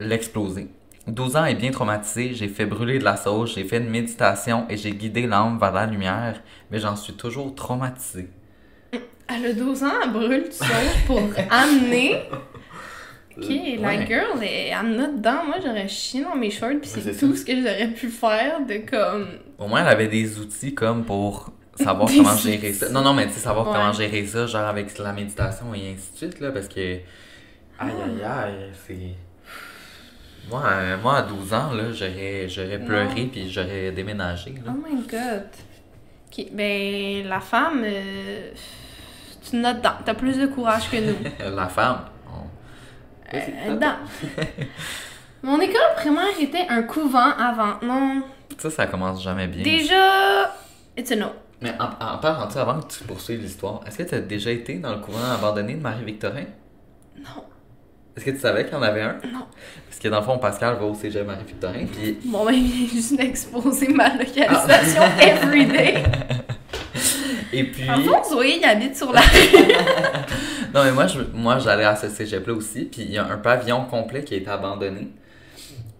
l'exploser. 12 ans et bien traumatisé, j'ai fait brûler de la sauge, j'ai fait une méditation et j'ai guidé l'âme vers la lumière, mais j'en suis toujours traumatisé. Elle a 12 ans, elle brûle du sauge pour amener. Ok, la Ouais. girl, elle en a dedans. Moi, j'aurais chié dans mes shorts, puis c'est tout ça. ce que j'aurais pu faire de comme. Au moins, elle avait des outils comme pour savoir comment gérer ça. Non, non, mais tu sais, savoir Ouais. comment gérer ça, genre avec la méditation et ainsi de suite, là, parce que. Aïe, aïe, aïe, c'est. Moi, euh, moi, à 12 ans, là, j'aurais, j'aurais pleuré puis j'aurais déménagé, là. Oh my god. Ok, ben, la femme, euh, tu notes dedans. T'as plus de courage que nous. La femme. Euh. Mon école primaire était un couvent avant. Non? Ça, ça commence jamais bien. Déjà, it's a no. Mais en, en parlant de ça, avant que tu poursuives l'histoire, est-ce que tu as déjà été dans le couvent abandonné de Marie-Victorin? Non. Est-ce que tu savais qu'il y en avait un? Non. Parce que dans le fond, Pascal va au cégep Marie-Victorin, puis... Bon, ben, il vient juste d'exposer ma localisation everyday. Et puis... En fond, Zoé, il habite sur la rue. Non, mais moi, je, moi, j'allais à ce cégep-là aussi, puis il y a un pavillon complet qui a été abandonné.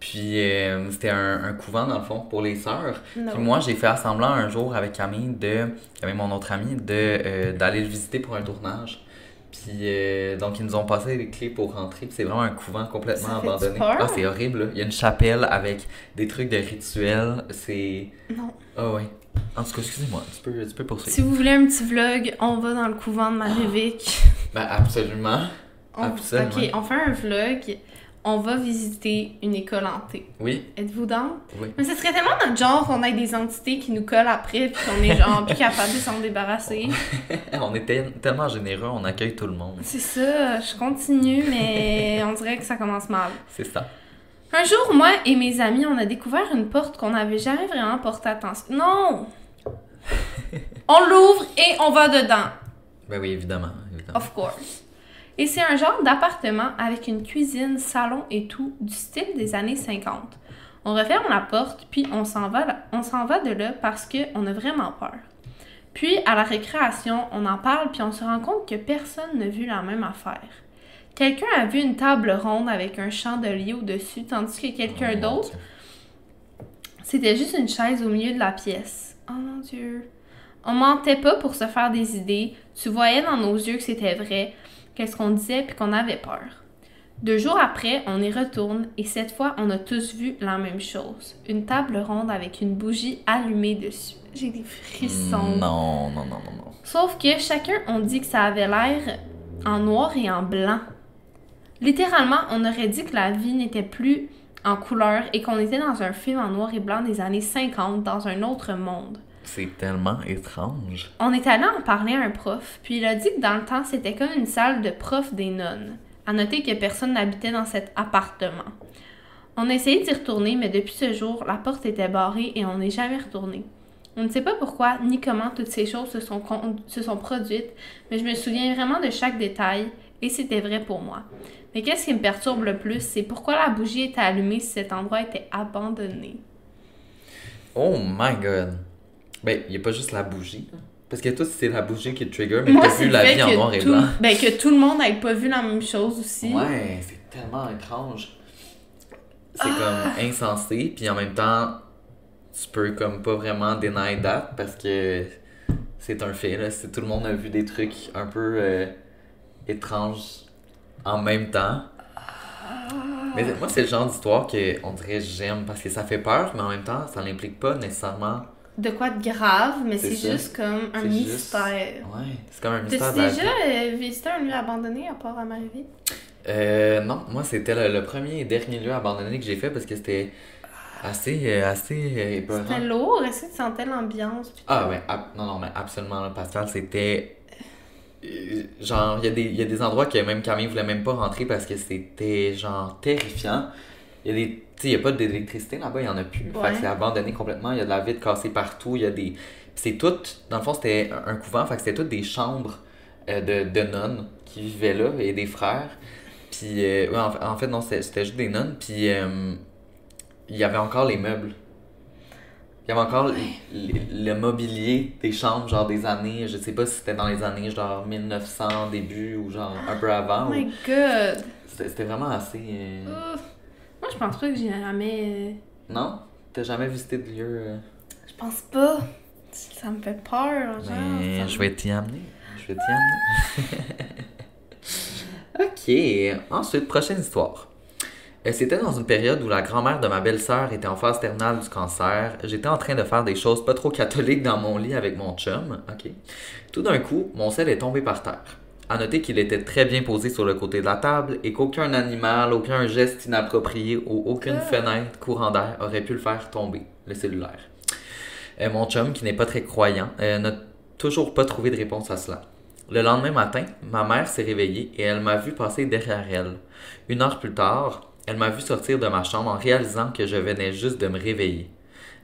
Puis euh, c'était un, un couvent, dans le fond, pour les sœurs. Puis moi, j'ai fait assemblant un jour avec Camille, de, avec mon autre ami, de, euh, d'aller le visiter pour un tournage. Puis euh, donc, ils nous ont passé les clés pour rentrer. Puis c'est vraiment un couvent complètement Ça abandonné. Ah, c'est horrible, là. Il y a une chapelle avec des trucs de rituels. C'est. Non. Ah ouais. En tout cas, excusez-moi, tu peux, tu peux poursuivre. Si vous voulez un petit vlog, on va dans le couvent de Marie-Vic. Ben, absolument. On- Absolument. Ok, on fait un vlog. On va visiter une école hantée. Oui, Êtes-vous down? oui. Mais ce serait tellement notre genre qu'on ait des entités qui nous collent après puis qu'on est genre plus capable de s'en débarrasser. On est tel- tellement généreux, on accueille tout le monde. C'est ça, je continue, mais on dirait que ça commence mal. C'est ça. Un jour, moi et mes amis, on a découvert une porte qu'on n'avait jamais vraiment porté attention. Non! On l'ouvre et on va dedans. Ben oui, évidemment. évidemment. Of course. Et c'est un genre d'appartement avec une cuisine, salon et tout, du style des années 50. On referme la porte, puis on s'en va, on s'en va de là parce qu'on a vraiment peur. Puis, à la récréation, on en parle, puis on se rend compte que personne n'a vu la même affaire. Quelqu'un a vu une table ronde avec un chandelier au-dessus, tandis que quelqu'un Oh, d'autre, c'était juste une chaise au milieu de la pièce. Oh mon Dieu. On mentait pas pour se faire des idées. Tu voyais dans nos yeux que c'était vrai, qu'est-ce qu'on disait, puis qu'on avait peur. Deux jours après, on y retourne et cette fois, on a tous vu la même chose. Une table ronde avec une bougie allumée dessus. J'ai des frissons. Non, non, non, non, non. Sauf que chacun on dit que ça avait l'air en noir et en blanc. Littéralement, on aurait dit que la vie n'était plus en couleur et qu'on était dans un film en noir et blanc des années 50 dans un autre monde. C'est tellement étrange. On est allé en parler à un prof, puis il a dit que dans le temps, c'était comme une salle de prof des nonnes. À noter que personne n'habitait dans cet appartement. On a essayé d'y retourner, mais depuis ce jour, la porte était barrée et on n'est jamais retourné. On ne sait pas pourquoi ni comment toutes ces choses se sont, se sont produites, mais je me souviens vraiment de chaque détail et c'était vrai pour moi. Mais qu'est-ce qui me perturbe le plus, c'est pourquoi la bougie était allumée si cet endroit était abandonné? Oh my god. Ben, il n'y a pas juste la bougie. Parce que toi, c'est la bougie qui te trigger, mais Moi, t'as vu la vie en noir et tout- blanc. Ben, que tout le monde n'ait pas vu la même chose aussi. Ouais, c'est tellement étrange. C'est Ah. comme insensé, puis en même temps, tu peux comme pas vraiment deny that parce que c'est un fait, là. Tout le monde a vu des trucs un peu euh, étranges en même temps. Mais moi, c'est le genre d'histoire que on dirait j'aime parce que ça fait peur, mais en même temps, ça n'implique pas nécessairement. De quoi de grave, mais C'est juste comme un C'est juste- mystère. Ouais, c'est comme un mystère la déjà euh, visité un lieu abandonné à part à Marieville? Euh, non, moi c'était le, le premier et dernier lieu abandonné que j'ai fait parce que c'était assez, euh, assez euh, épeurant. C'était lourd, est-ce que tu sentais l'ambiance? Ah ouais, ab- non, non, mais absolument, Pascal, c'était... euh, Genre, il y, a des- il y a des endroits que même Camille voulait même pas rentrer parce que c'était, genre, terrifiant. Il y a des... Tu sais, il y a pas d'électricité là-bas, il y en a plus. Fait Ouais. que c'est abandonné complètement, il y a de la vitre cassée partout, il y a des... C'est tout... Dans le fond, c'était un couvent, fait que c'était toutes des chambres euh, de, de nonnes qui vivaient là, et des frères. Puis, euh, ouais, en, fait- en fait, non, c'était juste des nonnes, puis... euh, il y avait encore les meubles. Il y avait encore le, le mobilier des chambres, genre des années, je sais pas si c'était dans les années genre 1900 début ou genre un peu avant. Oh my god! C'était vraiment assez. euh, Ouf. Moi, je pense pas que j'ai jamais. euh, Non? T'as jamais visité de lieu. euh, Je pense pas. Ça me fait peur, genre. Ben, ça je vais t'y amener. Je vais t'y amener. ok. Ensuite, prochaine histoire. Euh, C'était dans une période où la grand-mère de ma belle-sœur était en phase terminale du cancer. J'étais en train de faire des choses pas trop catholiques dans mon lit avec mon chum. Ok? Tout d'un coup, mon sel est tombé par terre. À noter qu'il était très bien posé sur le côté de la table et qu'aucun animal, aucun geste inapproprié ou aucune fenêtre courant d'air aurait pu le faire tomber, le cellulaire. Euh, mon chum, qui n'est pas très croyant, euh, n'a toujours pas trouvé de réponse à cela. Le lendemain matin, ma mère s'est réveillée et elle m'a vu passer derrière elle. Une heure plus tard, elle m'a vu sortir de ma chambre en réalisant que je venais juste de me réveiller.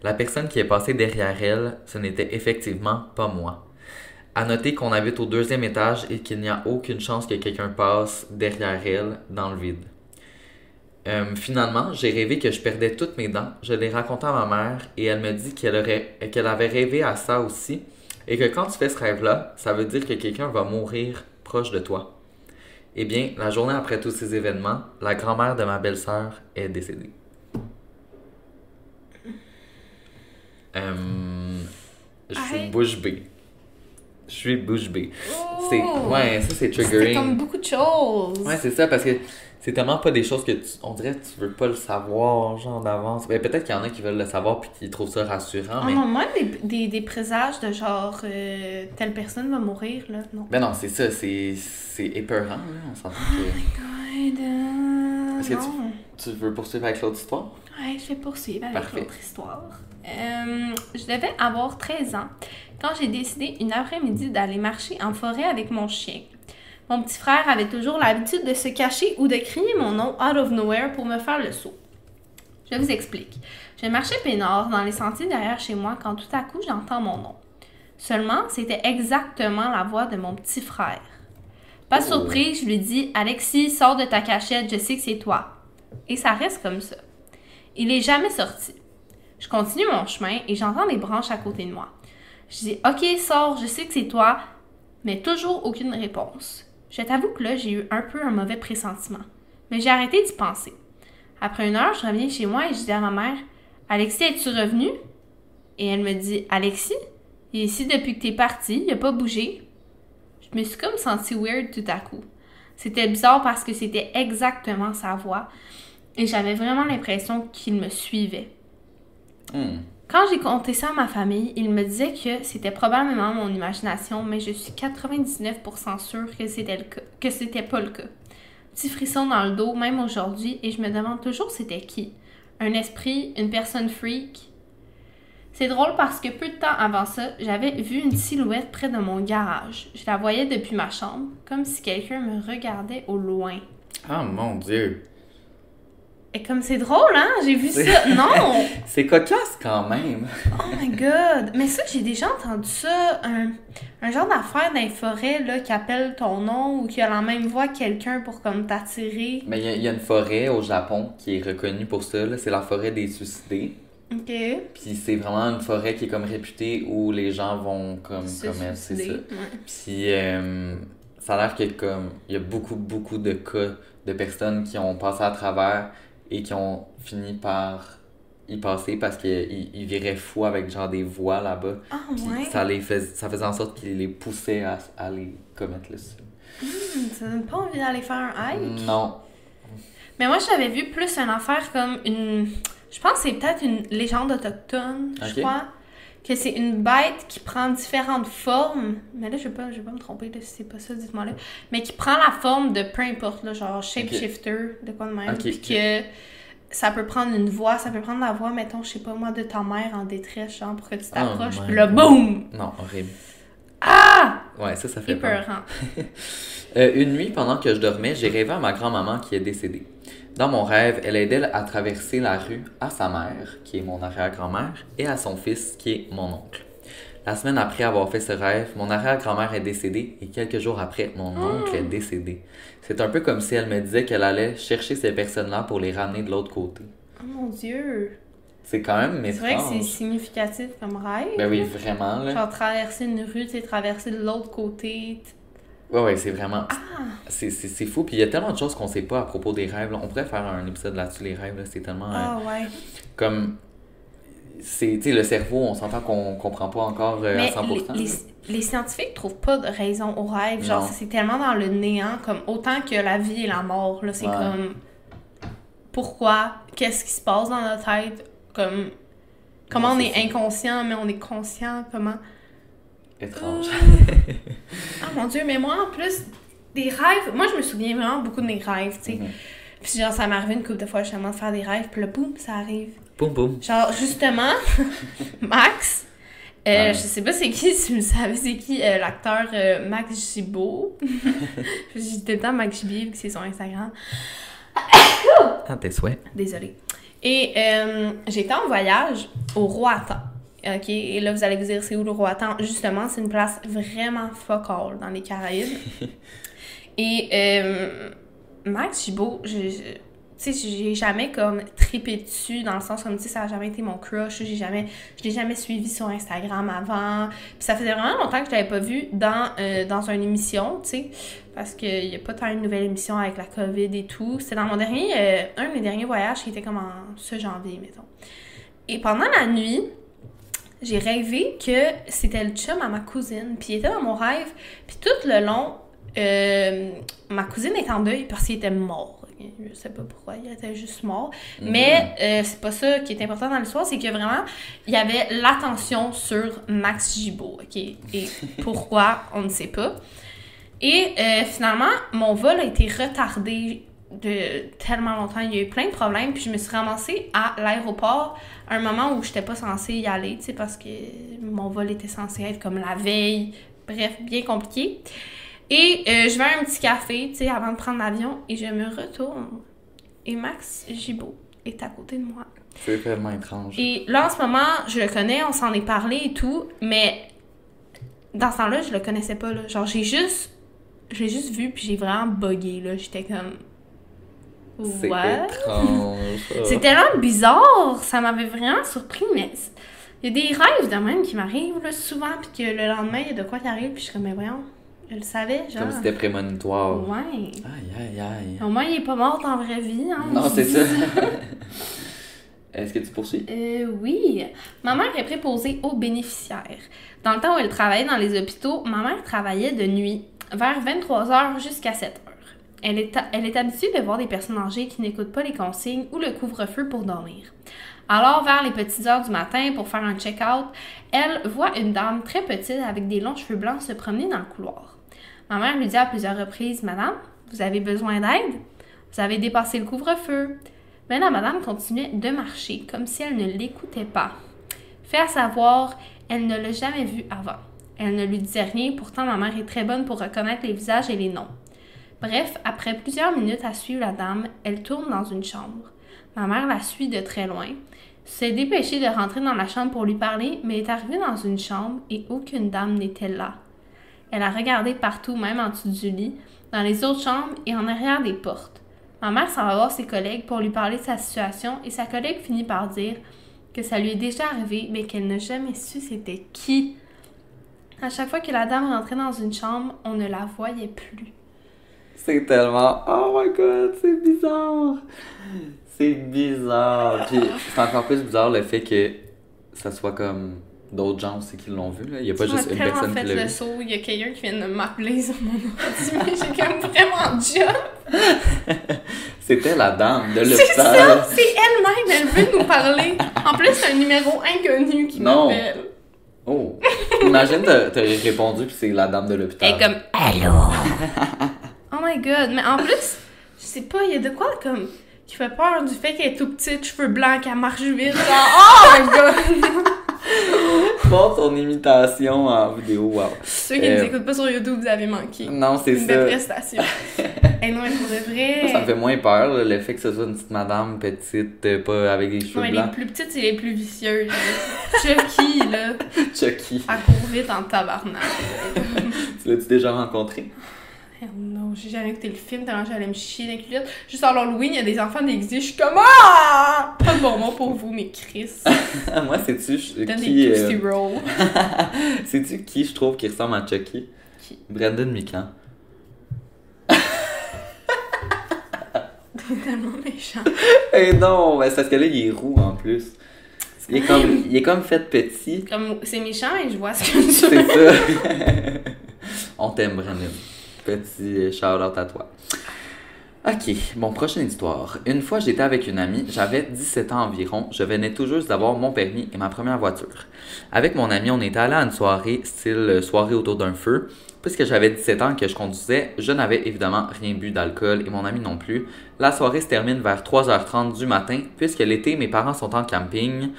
La personne qui est passée derrière elle, ce n'était effectivement pas moi. À noter qu'on habite au deuxième étage et qu'il n'y a aucune chance que quelqu'un passe derrière elle dans le vide. Euh, finalement, j'ai rêvé que je perdais toutes mes dents. Je l'ai raconté à ma mère et elle me dit qu'elle avait rêvé à ça aussi et que quand tu fais ce rêve-là, ça veut dire que quelqu'un va mourir proche de toi. Eh bien, la journée après tous ces événements, la grand-mère de ma belle-sœur est décédée. Euh, je suis Arrête. bouche bée. Je suis bouche bée. Oh! C'est, ouais, ça c'est triggering. comme beaucoup de choses. Ouais, c'est ça, parce que c'est tellement pas des choses que tu, on dirait que tu veux pas le savoir, genre d'avance. Mais peut-être qu'il y en a qui veulent le savoir puis qui trouvent ça rassurant, Ah mais. non, moi, des, des, des présages de genre euh, telle personne va mourir, là. Non. Ben non, c'est ça, c'est, c'est épeurant, là. On s'entend que. God, euh, Est-ce que non. Tu veux poursuivre avec l'autre histoire? Ouais, je vais poursuivre avec l'autre histoire. Euh, je devais avoir 13 ans quand j'ai décidé une après-midi d'aller marcher en forêt avec mon chien. Mon petit frère avait toujours l'habitude de se cacher ou de crier mon nom out of nowhere pour me faire le saut. Je vous explique. Je marchais peinard dans les sentiers derrière chez moi quand tout à coup j'entends mon nom. Seulement, c'était exactement la voix de mon petit frère. Pas Oh. surprise, je lui dis Alexis, sors de ta cachette, je sais que c'est toi. Et ça reste comme ça. Il est jamais sorti. Je continue mon chemin et j'entends des branches à côté de moi. Je dis Ok, sors, je sais que c'est toi, mais toujours aucune réponse. Je t'avoue que là, j'ai eu un peu un mauvais pressentiment. Mais j'ai arrêté d'y penser. Après une heure, je reviens chez moi et je dis à ma mère Alexis, es-tu revenu Et elle me dit Alexis, il est ici depuis que t'es parti, il a pas bougé. Je me suis comme sentie weird tout à coup. C'était bizarre parce que c'était exactement sa voix et j'avais vraiment l'impression qu'il me suivait. Hmm. Quand j'ai conté ça à ma famille, ils me disaient que c'était probablement mon imagination, mais je suis 99% sûre que c'était le cas, que c'était pas le cas. Petit frisson dans le dos, même aujourd'hui, et je me demande toujours c'était qui. Un esprit, une personne freak. C'est drôle parce que peu de temps avant ça, j'avais vu une silhouette près de mon garage. Je la voyais depuis ma chambre, comme si quelqu'un me regardait au loin. Ah mon dieu. Et comme c'est drôle, hein? J'ai vu ça. Non! C'est cocasse quand même. Oh my god! Mais ça, j'ai déjà entendu ça. Un, un genre d'affaire dans les forêts là, qui appelle ton nom ou qui a la même voix que quelqu'un pour comme t'attirer. Mais il y, a- il y a une forêt au Japon qui est reconnue pour ça, là. c'est la forêt des suicidés. Ok. Puis c'est vraiment une forêt qui est comme réputée où les gens vont comme Se commettre, c'est ça. ouais. Puis euh, ça a l'air que comme il y a beaucoup beaucoup de cas de personnes qui ont passé à travers et qui ont fini par y passer parce qu'ils ils viraient fous avec genre des voix là-bas. Ah, ouais. ça les fais, ça faisait en sorte qu'ils les poussaient à, à aller commettre le suicide. Hmm, Ça donne pas envie d'aller faire un hike? Non. Mais moi, j'avais vu plus une affaire comme une. Je pense que c'est peut-être une légende autochtone, je crois. Que c'est une bête qui prend différentes formes. Mais là, je vais pas, je vais pas me tromper, là, si c'est pas ça, dites-moi là. Mais qui prend la forme de peu importe, là, genre shapeshifter, de quoi de même. Puis que ça peut prendre une voix, ça peut prendre la voix, mettons, je sais pas moi, de ta mère en détresse, genre pour que tu t'approches. Oh puis là, boum! Non, horrible. Ah! Ouais, ça, ça fait peur. Euh, une nuit, pendant que je dormais, j'ai rêvé à ma grand-maman qui est décédée. Dans mon rêve, elle aidait à traverser la rue à sa mère, qui est mon arrière-grand-mère, et à son fils, qui est mon oncle. La semaine après avoir fait ce rêve, mon arrière-grand-mère est décédée et quelques jours après, mon oncle est décédé. C'est un peu comme si elle me disait qu'elle allait chercher ces personnes-là pour les ramener de l'autre côté. Oh mon dieu! C'est quand même C'est vrai que c'est significatif comme rêve. Ben oui, vraiment, là. Genre traverser une rue, tu traverser de l'autre côté. Ouais, ouais, c'est vraiment. Ah! C'est, c'est, c'est fou. Puis il y a tellement de choses qu'on sait pas à propos des rêves. là. On pourrait faire un épisode là-dessus, les rêves. Là. C'est tellement. euh, Ah ouais. comme. C'est, tu sais, le cerveau, on s'entend qu'on comprend pas encore euh, Mais à 100%. les, les, les scientifiques trouvent pas de raison au rêve. Genre, Non. c'est tellement dans le néant, comme autant que la vie et la mort. Là, c'est Ouais. comme. Pourquoi? Qu'est-ce qui se passe dans notre tête? Comme. Comment Ouais, on est ça. inconscient, mais on est conscient? Comment? Étrange. Ah mon dieu, mais moi en plus, des rêves. Moi, je me souviens vraiment beaucoup de mes rêves, tu sais. Mhm. Puis genre, ça m'est arrivé une couple de fois justement de faire des rêves, puis là, boum, ça arrive. boum, boum. Genre, justement, Max, euh, je sais pas c'est qui, si vous savez, c'est qui euh, l'acteur euh, Max Gibault. dis tout le temps Max que c'est son Instagram. Ah, tes souhaits. Désolée. Et j'étais en voyage au Roatan. OK? Et là, vous allez vous dire, c'est où le Roatan? Justement, c'est une place vraiment focale dans les Caraïbes. Et euh, Max Gibault, je, je- tu sais, j'ai jamais comme tripé dessus dans le sens comme, tu sais, ça a jamais été mon crush. J'ai jamais, je l'ai jamais suivi sur Instagram avant. Puis ça faisait vraiment longtemps que je l'avais pas vu dans, euh, dans une émission, tu sais, parce qu'il n'y a pas tant une nouvelle émission avec la COVID et tout. C'était dans mon dernier, euh, un de mes derniers voyages qui était comme en ce janvier, mettons. Et pendant la nuit, j'ai rêvé que c'était le chum à ma cousine. Puis il était dans mon rêve. Puis tout le long, euh, ma cousine est en deuil parce qu'il était mort. Je sais pas pourquoi, il était juste mort. Mais euh, c'est pas ça qui est important dans l'histoire, c'est que vraiment, il y avait l'attention sur Max Gibault, OK? Et pourquoi, on ne sait pas. Et euh, finalement, mon vol a été retardé de tellement longtemps. Il y a eu plein de problèmes. Puis je me suis ramassée à l'aéroport à un moment où je n'étais pas censée y aller, tu sais, parce que mon vol était censé être comme la veille. Bref, bien compliqué. Et euh, je vais à un petit café, tu sais, avant de prendre l'avion, et je me retourne. Et Max Gibault est à côté de moi. C'est tellement étrange. Et là, en ce moment, je le connais, on s'en est parlé et tout, mais dans ce temps-là, je le connaissais pas, là. Genre, j'ai juste... Je l'ai juste vu, puis j'ai vraiment buggé, là. J'étais comme... C'est étrange. C'est tellement bizarre! Ça m'avait vraiment surpris, mais... Il y a des rêves de même qui m'arrivent, là, souvent, puis que le lendemain, il y a de quoi qui arrive, puis je suis comme, mais voyons, je le savais, genre... Comme si c'était prémonitoire. Ouais. Aïe, aïe, aïe. Au moins, il est pas mort la vraie vie, hein. Non, c'est ça. Est-ce que tu poursuis? Euh, oui. Ma mère est préposée aux bénéficiaires. Dans le temps où elle travaillait dans les hôpitaux, ma mère travaillait de nuit, vers 23h jusqu'à 7h. Elle est, habituée de voir des personnes âgées qui n'écoutent pas les consignes ou le couvre-feu pour dormir. Alors, vers les petites heures du matin, pour faire un check-out, elle voit une dame très petite avec des longs cheveux blancs se promener dans le couloir. Ma mère lui dit à plusieurs reprises Madame, vous avez besoin d'aide? Vous avez dépassé le couvre-feu. Mais la madame continuait de marcher comme si elle ne l'écoutait pas. Fait à savoir, elle ne l'a jamais vue avant. Elle ne lui disait rien, pourtant ma mère est très bonne pour reconnaître les visages et les noms. Bref, après plusieurs minutes à suivre la dame, elle tourne dans une chambre. Ma mère la suit de très loin, s'est dépêchée de rentrer dans la chambre pour lui parler, mais est arrivée dans une chambre et aucune dame n'était là. Elle a regardé partout, même en dessous du lit, dans les autres chambres et en arrière des portes. Ma mère s'en va voir ses collègues pour lui parler de sa situation et sa collègue finit par dire que ça lui est déjà arrivé, mais qu'elle n'a jamais su c'était qui. À chaque fois que la dame rentrait dans une chambre, on ne la voyait plus. C'est tellement. Oh my god, c'est bizarre! C'est bizarre! Puis c'est encore plus bizarre le fait que ça soit comme d'autres gens aussi qui l'ont vu. Là. Il n'y a pas Tu juste une personne fait qui l'a le vu. saut, il y a quelqu'un qui vient de m'appeler sur mon ordi, j'ai comme vraiment job. C'était la dame de C'est l'hôpital. ça, c'est elle-même, elle veut nous parler. En plus, c'est un numéro inconnu qui m'appelle. Oh! Imagine, t'as t'as répondu, puis c'est la dame de l'hôpital. Elle est comme Allô? my god, mais en plus, je sais pas, il y a de quoi comme qui fait peur du fait qu'elle est tout petite, cheveux blancs, qu'elle marche vite. Genre, oh my god! Bon, ton imitation en vidéo, wow. Ceux qui Euh, nous écoutent pas sur YouTube, vous avez manqué. Non, c'est Une belle ça. prestation. Et non, mais pour de vrai. Ça me fait moins peur, là, le fait que ce soit une petite madame petite, euh, pas avec des cheveux Ouais, les blancs. plus petites, c'est les plus vicieuses. Chucky, là, Chucky. elle court vite en tabarnak. Tu l'as-tu déjà rencontré? Hell no, j'ai jamais écouté le film tellement j'allais me chier dans les culottes. Juste en Halloween, il y a des enfants déguisés, je suis comme Ah! Pas de bon mot pour vous, mais Chris. Moi, Donne qui... des euh. Sais-tu qui je trouve qui ressemble à Chucky? Qui? Brandon Mikan. C'est tellement méchant. Eh non, c'est parce que là, il est roux en plus. Il est comme, il est comme fait petit. Comme, c'est méchant, mais je vois ce que tu C'est ça. On t'aime, Brandon. Petit shout-out à toi. Ok, bon, prochaine histoire. Une fois, j'étais avec une amie, j'avais 17 ans environ, je venais tout juste d'avoir mon permis et ma première voiture. Avec mon ami, on était allé à une soirée, style euh, soirée autour d'un feu. Puisque j'avais 17 ans que je conduisais, je n'avais évidemment rien bu d'alcool et mon ami non plus. La soirée se termine vers 3h30 du matin, puisque l'été, mes parents sont en camping.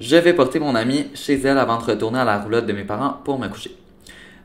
Je vais porter mon amie chez elle avant de retourner à la roulotte de mes parents pour me coucher.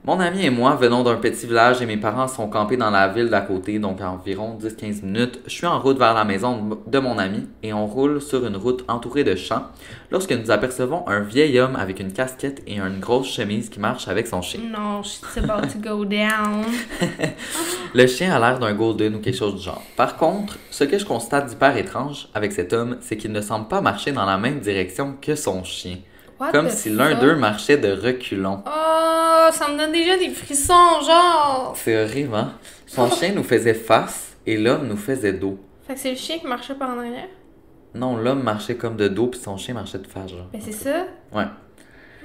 Mon ami et moi venons d'un petit village et mes parents sont campés dans la ville d'à côté, donc à environ 10-15 minutes. Je suis en route vers la maison de mon ami et on roule sur une route entourée de champs lorsque nous apercevons un vieil homme avec une casquette et une grosse chemise qui marche avec son chien. Non, it's about to go down. Le chien a l'air d'un golden ou quelque chose du genre. Par contre, ce que je constate d'hyper étrange avec cet homme, c'est qu'il ne semble pas marcher dans la même direction que son chien. What Comme si l'un d'eux marchait de reculons. Oh, ça me donne déjà des frissons, genre. C'est horrible, hein? Son chien nous faisait face et l'homme nous faisait dos. Fait que c'est le chien qui marchait par en arrière? Non, l'homme marchait comme de dos puis son chien marchait de face, genre. Ben c'est ça. Ouais.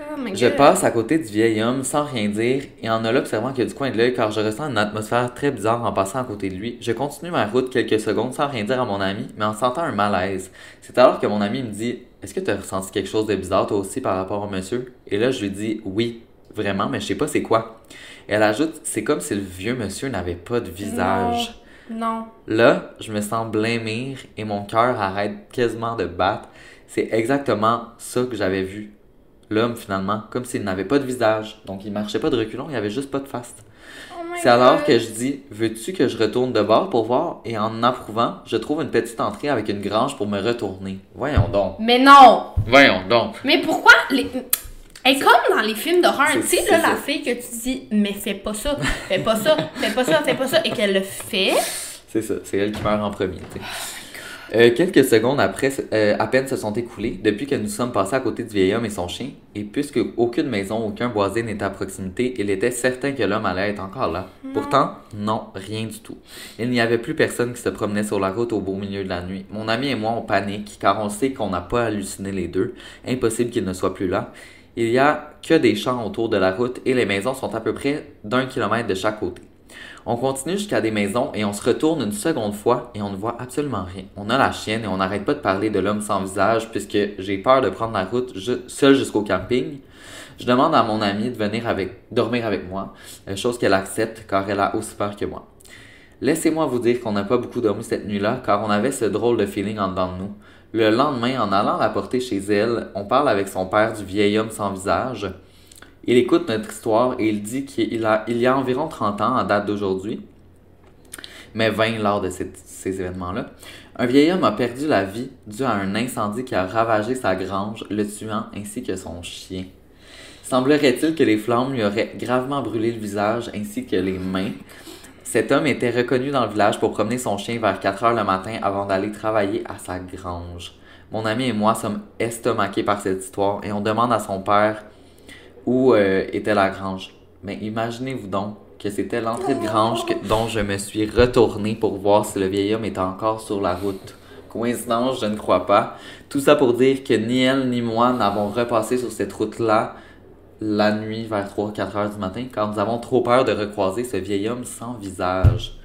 Oh my Je passe à côté du vieil homme sans rien dire et en l'observant que du coin de l'œil car je ressens une atmosphère très bizarre en passant à côté de lui. Je continue ma route quelques secondes sans rien dire à mon ami, mais en sentant un malaise. C'est alors que mon ami me dit Est-ce que tu as ressenti quelque chose de bizarre toi aussi par rapport au monsieur? Et là, je lui dis Oui, vraiment, mais je sais pas c'est quoi. Elle ajoute C'est comme si le vieux monsieur n'avait pas de visage. Non. Là, je me sens blêmir et mon cœur arrête quasiment de battre. C'est exactement ça que j'avais vu. L'homme, finalement, comme s'il n'avait pas de visage. Donc, il marchait pas de reculons, il avait juste pas de face. C'est alors que je dis Veux-tu que je retourne de bord pour voir? Et en approuvant, je trouve une petite entrée avec une grange pour me retourner. Voyons donc. Mais non! Voyons donc. Mais pourquoi les. Est comme dans les films d'horreur, tu sais, là, la fille que tu dis, mais fais pas ça, fais pas ça, fais pas ça, fais pas ça, et qu'elle le fait. C'est ça, c'est elle qui meurt en premier. tu sais. Euh, quelques secondes après, euh, à peine se sont écoulées depuis que nous sommes passés à côté du vieil homme et son chien, et puisque aucune maison, aucun boisé n'était à proximité, il était certain que l'homme allait être encore là. Pourtant, non, rien du tout. Il n'y avait plus personne qui se promenait sur la route au beau milieu de la nuit. Mon ami et moi, on panique, car on sait qu'on n'a pas halluciné les deux. Impossible qu'il ne soit plus là. Il y a que des champs autour de la route et les maisons sont à peu près d'un kilomètre de chaque côté. On continue jusqu'à des maisons et on se retourne une seconde fois et on ne voit absolument rien. On a la chienne et on n'arrête pas de parler de l'homme sans visage puisque j'ai peur de prendre la route ju- seul jusqu'au camping. Je demande à mon amie de venir avec, dormir avec moi, euh, chose qu'elle accepte car elle a aussi peur que moi. Laissez-moi vous dire qu'on n'a pas beaucoup dormi cette nuit-là car on avait ce drôle de feeling en dedans de nous. Le lendemain, en allant la porter chez elle, on parle avec son père du vieil homme sans visage. Il écoute notre histoire et il dit qu'il a, il y a environ 30 ans, en date d'aujourd'hui, mais 20 lors de ces événements-là, un vieil homme a perdu la vie dû à un incendie qui a ravagé sa grange, le tuant ainsi que son chien. Semblerait-il que les flammes lui auraient gravement brûlé le visage ainsi que les mains. Cet homme était reconnu dans le village pour promener son chien vers 4 heures le matin avant d'aller travailler à sa grange. Mon ami et moi sommes estomaqués par cette histoire et on demande à son père où euh, était la grange? Mais imaginez-vous donc que c'était l'entrée de grange que- dont je me suis retourné pour voir si le vieil homme était encore sur la route. Coïncidence, je ne crois pas. Tout ça pour dire que ni elle ni moi n'avons repassé sur cette route-là la nuit vers 3-4 heures du matin car nous avons trop peur de recroiser ce vieil homme sans visage.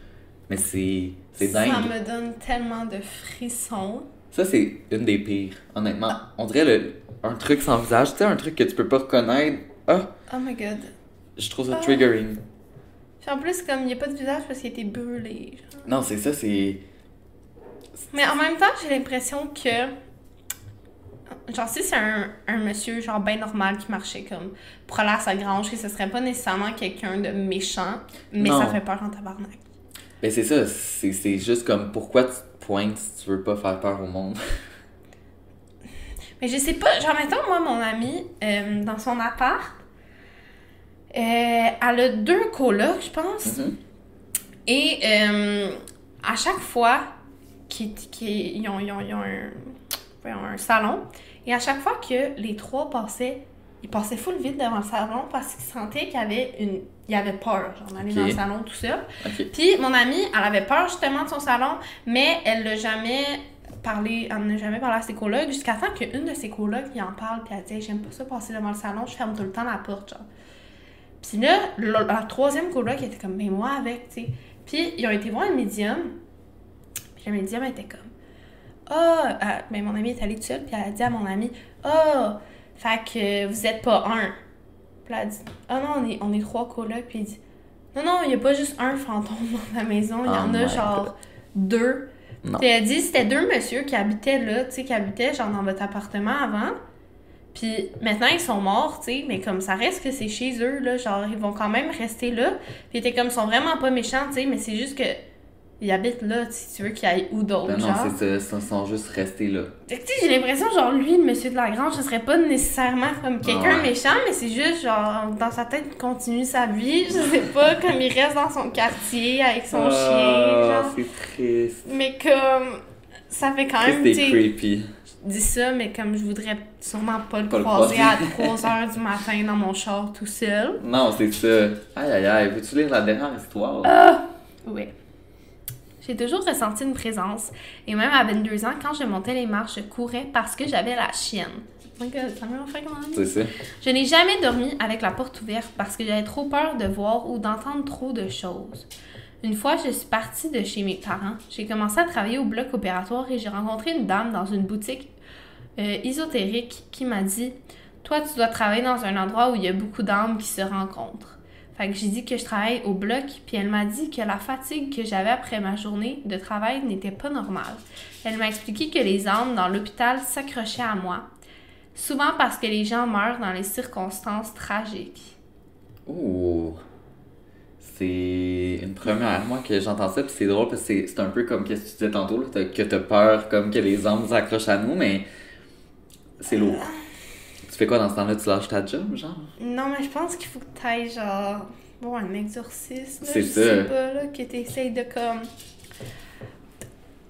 Mais c'est c'est Ça dingue. me donne tellement de frissons. Ça, c'est une des pires, honnêtement. On dirait le, un truc sans visage, tu sais, un truc que tu peux pas reconnaître. Ah, Oh my god. je trouve ça Ah. triggering. En plus, comme il n'y a pas de visage parce qu'il a été brûlé. genre. Non, c'est ça, c'est. Mais en même temps, j'ai l'impression que. Genre, si c'est un, un monsieur, genre, bien normal qui marchait comme pour aller à sa grange, que ce serait pas nécessairement quelqu'un de méchant, mais Non. ça fait peur en tabarnak. Ben, c'est ça, c'est c'est juste comme pourquoi tu te pointes si tu veux pas faire peur au monde? Mais je sais pas, genre, mettons, moi, mon amie, euh, dans son appart, euh, elle a deux colocs, je pense. Mhm. Et euh, à chaque fois qu'ils qu'ils- ils ont, ils ont- ils ont un, un salon, et à chaque fois que les trois passaient, ils passaient full vite devant le salon parce qu'ils sentaient qu'il y avait une. Il avait peur, genre, d'aller Ok. dans le salon tout seul. Ok. Puis mon amie, elle avait peur justement de son salon, mais elle l'a jamais parlé, elle n'a jamais parlé à ses colocs jusqu'à temps qu'une de ses colocs y en parle, puis elle dit Hey, J'aime pas ça passer devant le salon, je ferme tout le temps la porte, genre. Puis là, la, la troisième coloc elle était comme Mais moi avec, tu sais. Puis ils ont été voir un médium, puis le médium était comme Ah, euh, ben mon amie est allée toute seule, puis elle a dit à mon amie Ah, fait que vous êtes pas un. Puis elle a dit Ah non, on est, on est trois colocs, puis il dit Non, non, il y a pas juste un fantôme dans la maison, il y Oh en a genre deux. Non. Puis dit c'était deux messieurs qui habitaient là, tu sais, qui habitaient genre dans votre appartement avant. Puis maintenant ils sont morts, tu sais, mais comme ça reste que c'est chez eux là, genre ils vont quand même rester là. Puis t'es comme ils sont vraiment pas méchants, tu sais, mais c'est juste que ils habitent là, si tu veux qu'ils aillent où d'autre, Ben non, c'est ça, ils sont juste restés là. Fait que, tu sais, j'ai l'impression, genre, lui, le monsieur de la grange, ce serait pas nécessairement comme quelqu'un Ouais. méchant, mais c'est juste, genre, dans sa tête, il continue sa vie, je sais pas, comme il reste dans son quartier avec son chien, Ah, genre. c'est triste. Mais comme, ça fait quand même, sais, creepy. je dis ça, mais comme je voudrais sûrement pas le Pas le croiser à croiser. 3h du matin dans mon char tout seul. Non, c'est ça. Aïe aïe aïe, veux-tu lire la dernière histoire? Ah! Oui. J'ai toujours ressenti une présence. Et même à 22 ans, quand je montais les marches, je courais parce que j'avais la chienne. Oh my God, ça C'est ça. Je n'ai jamais dormi avec la porte ouverte parce que j'avais trop peur de voir ou d'entendre trop de choses. Une fois, je suis partie de chez mes parents. J'ai commencé à travailler au bloc opératoire et j'ai rencontré une dame dans une boutique euh, ésotérique qui m'a dit Toi, tu dois travailler dans un endroit où il y a beaucoup d'âmes qui se rencontrent. Fait que j'ai dit que je travaille au bloc, puis elle m'a dit que la fatigue que j'avais après ma journée de travail n'était pas normale. Elle m'a expliqué que les âmes dans l'hôpital s'accrochaient à moi, souvent parce que les gens meurent dans les circonstances tragiques. Ouh. C'est une première, moi, que j'entends ça, puis c'est drôle parce que c'est- un peu comme ce que tu disais tantôt, là, que t'as peur comme que les hommes s'accrochent à nous, mais c'est lourd. Tu fais quoi dans ce temps-là? Tu lâches ta job, genre? Non, mais je pense qu'il faut que tu ailles genre. Bon, un exorcisme. C'est je ça. sais pas, là, que tu essayes de comme.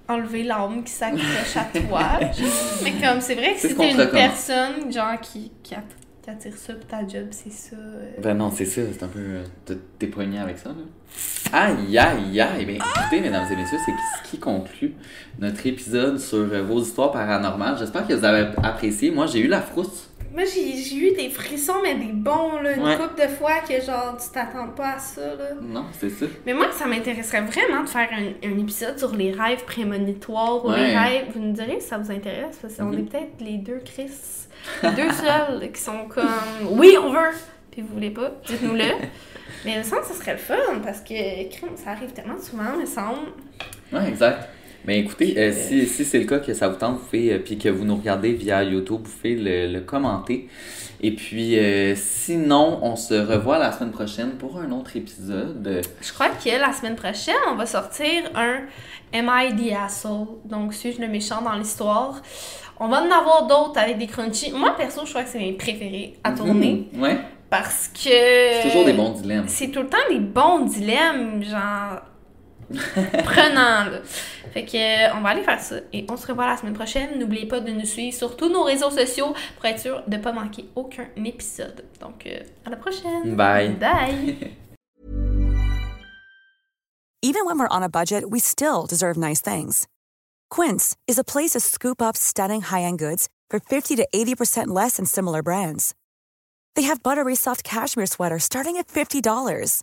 enlever l'âme qui s'accroche à toi. mais comme, c'est vrai que C'est si t'es te une personne, genre, qui, qui, att- qui attire ça pour ta job, c'est ça. euh. Ben non, c'est ça, c'est un peu. euh, t'es- T'es poigné avec ça, là. Aïe, aïe, aïe. Ben écoutez, mesdames et messieurs, c'est ce qui conclut notre épisode sur euh, vos histoires paranormales. J'espère que vous avez apprécié. Moi, j'ai eu la frousse. Moi, j'ai eu des frissons, mais des bons, là. Une Ouais. couple de fois que, genre, tu t'attends pas à ça, là. Non, c'est ça. Mais moi, ça m'intéresserait vraiment de faire un, un épisode sur les rêves prémonitoires ou les rêves. Vous nous direz si ça vous intéresse, parce qu'on Mhm. est peut-être les deux Chris, les deux seuls qui sont comme oui, on veut, puis vous voulez pas, dites-nous-le. Mais il me semble que ce serait le fun parce que ça arrive tellement souvent, il me semble. Ouais, exact. Mais écoutez, euh, si, si c'est le cas que ça vous tente, vous pouvez, euh, puis que vous nous regardez via YouTube, vous pouvez le, le commenter. Et puis, euh, sinon, on se revoit la semaine prochaine pour un autre épisode. Je crois que la semaine prochaine, on va sortir un Am I the Asshole? Donc, suis-je le méchant dans l'histoire? On va en avoir d'autres avec des crunchy. Moi, perso, je crois que c'est mes préférés à tourner. Mhm. Ouais, Parce que. c'est toujours des bons dilemmes. C'est tout le temps des bons dilemmes, genre. prenant, là. Fait que, euh, on va aller faire ça. Et on se revoit la semaine prochaine. N'oubliez pas de nous suivre sur tous nos réseaux sociaux pour être sûr de ne pas manquer aucun épisode. Donc, euh, à la prochaine. Bye. Bye. Even when we're on a budget, we still deserve nice things. Quince is a place to scoop up stunning high-end goods for 50 to 80% less than similar brands. They have buttery soft cashmere sweaters starting at $50,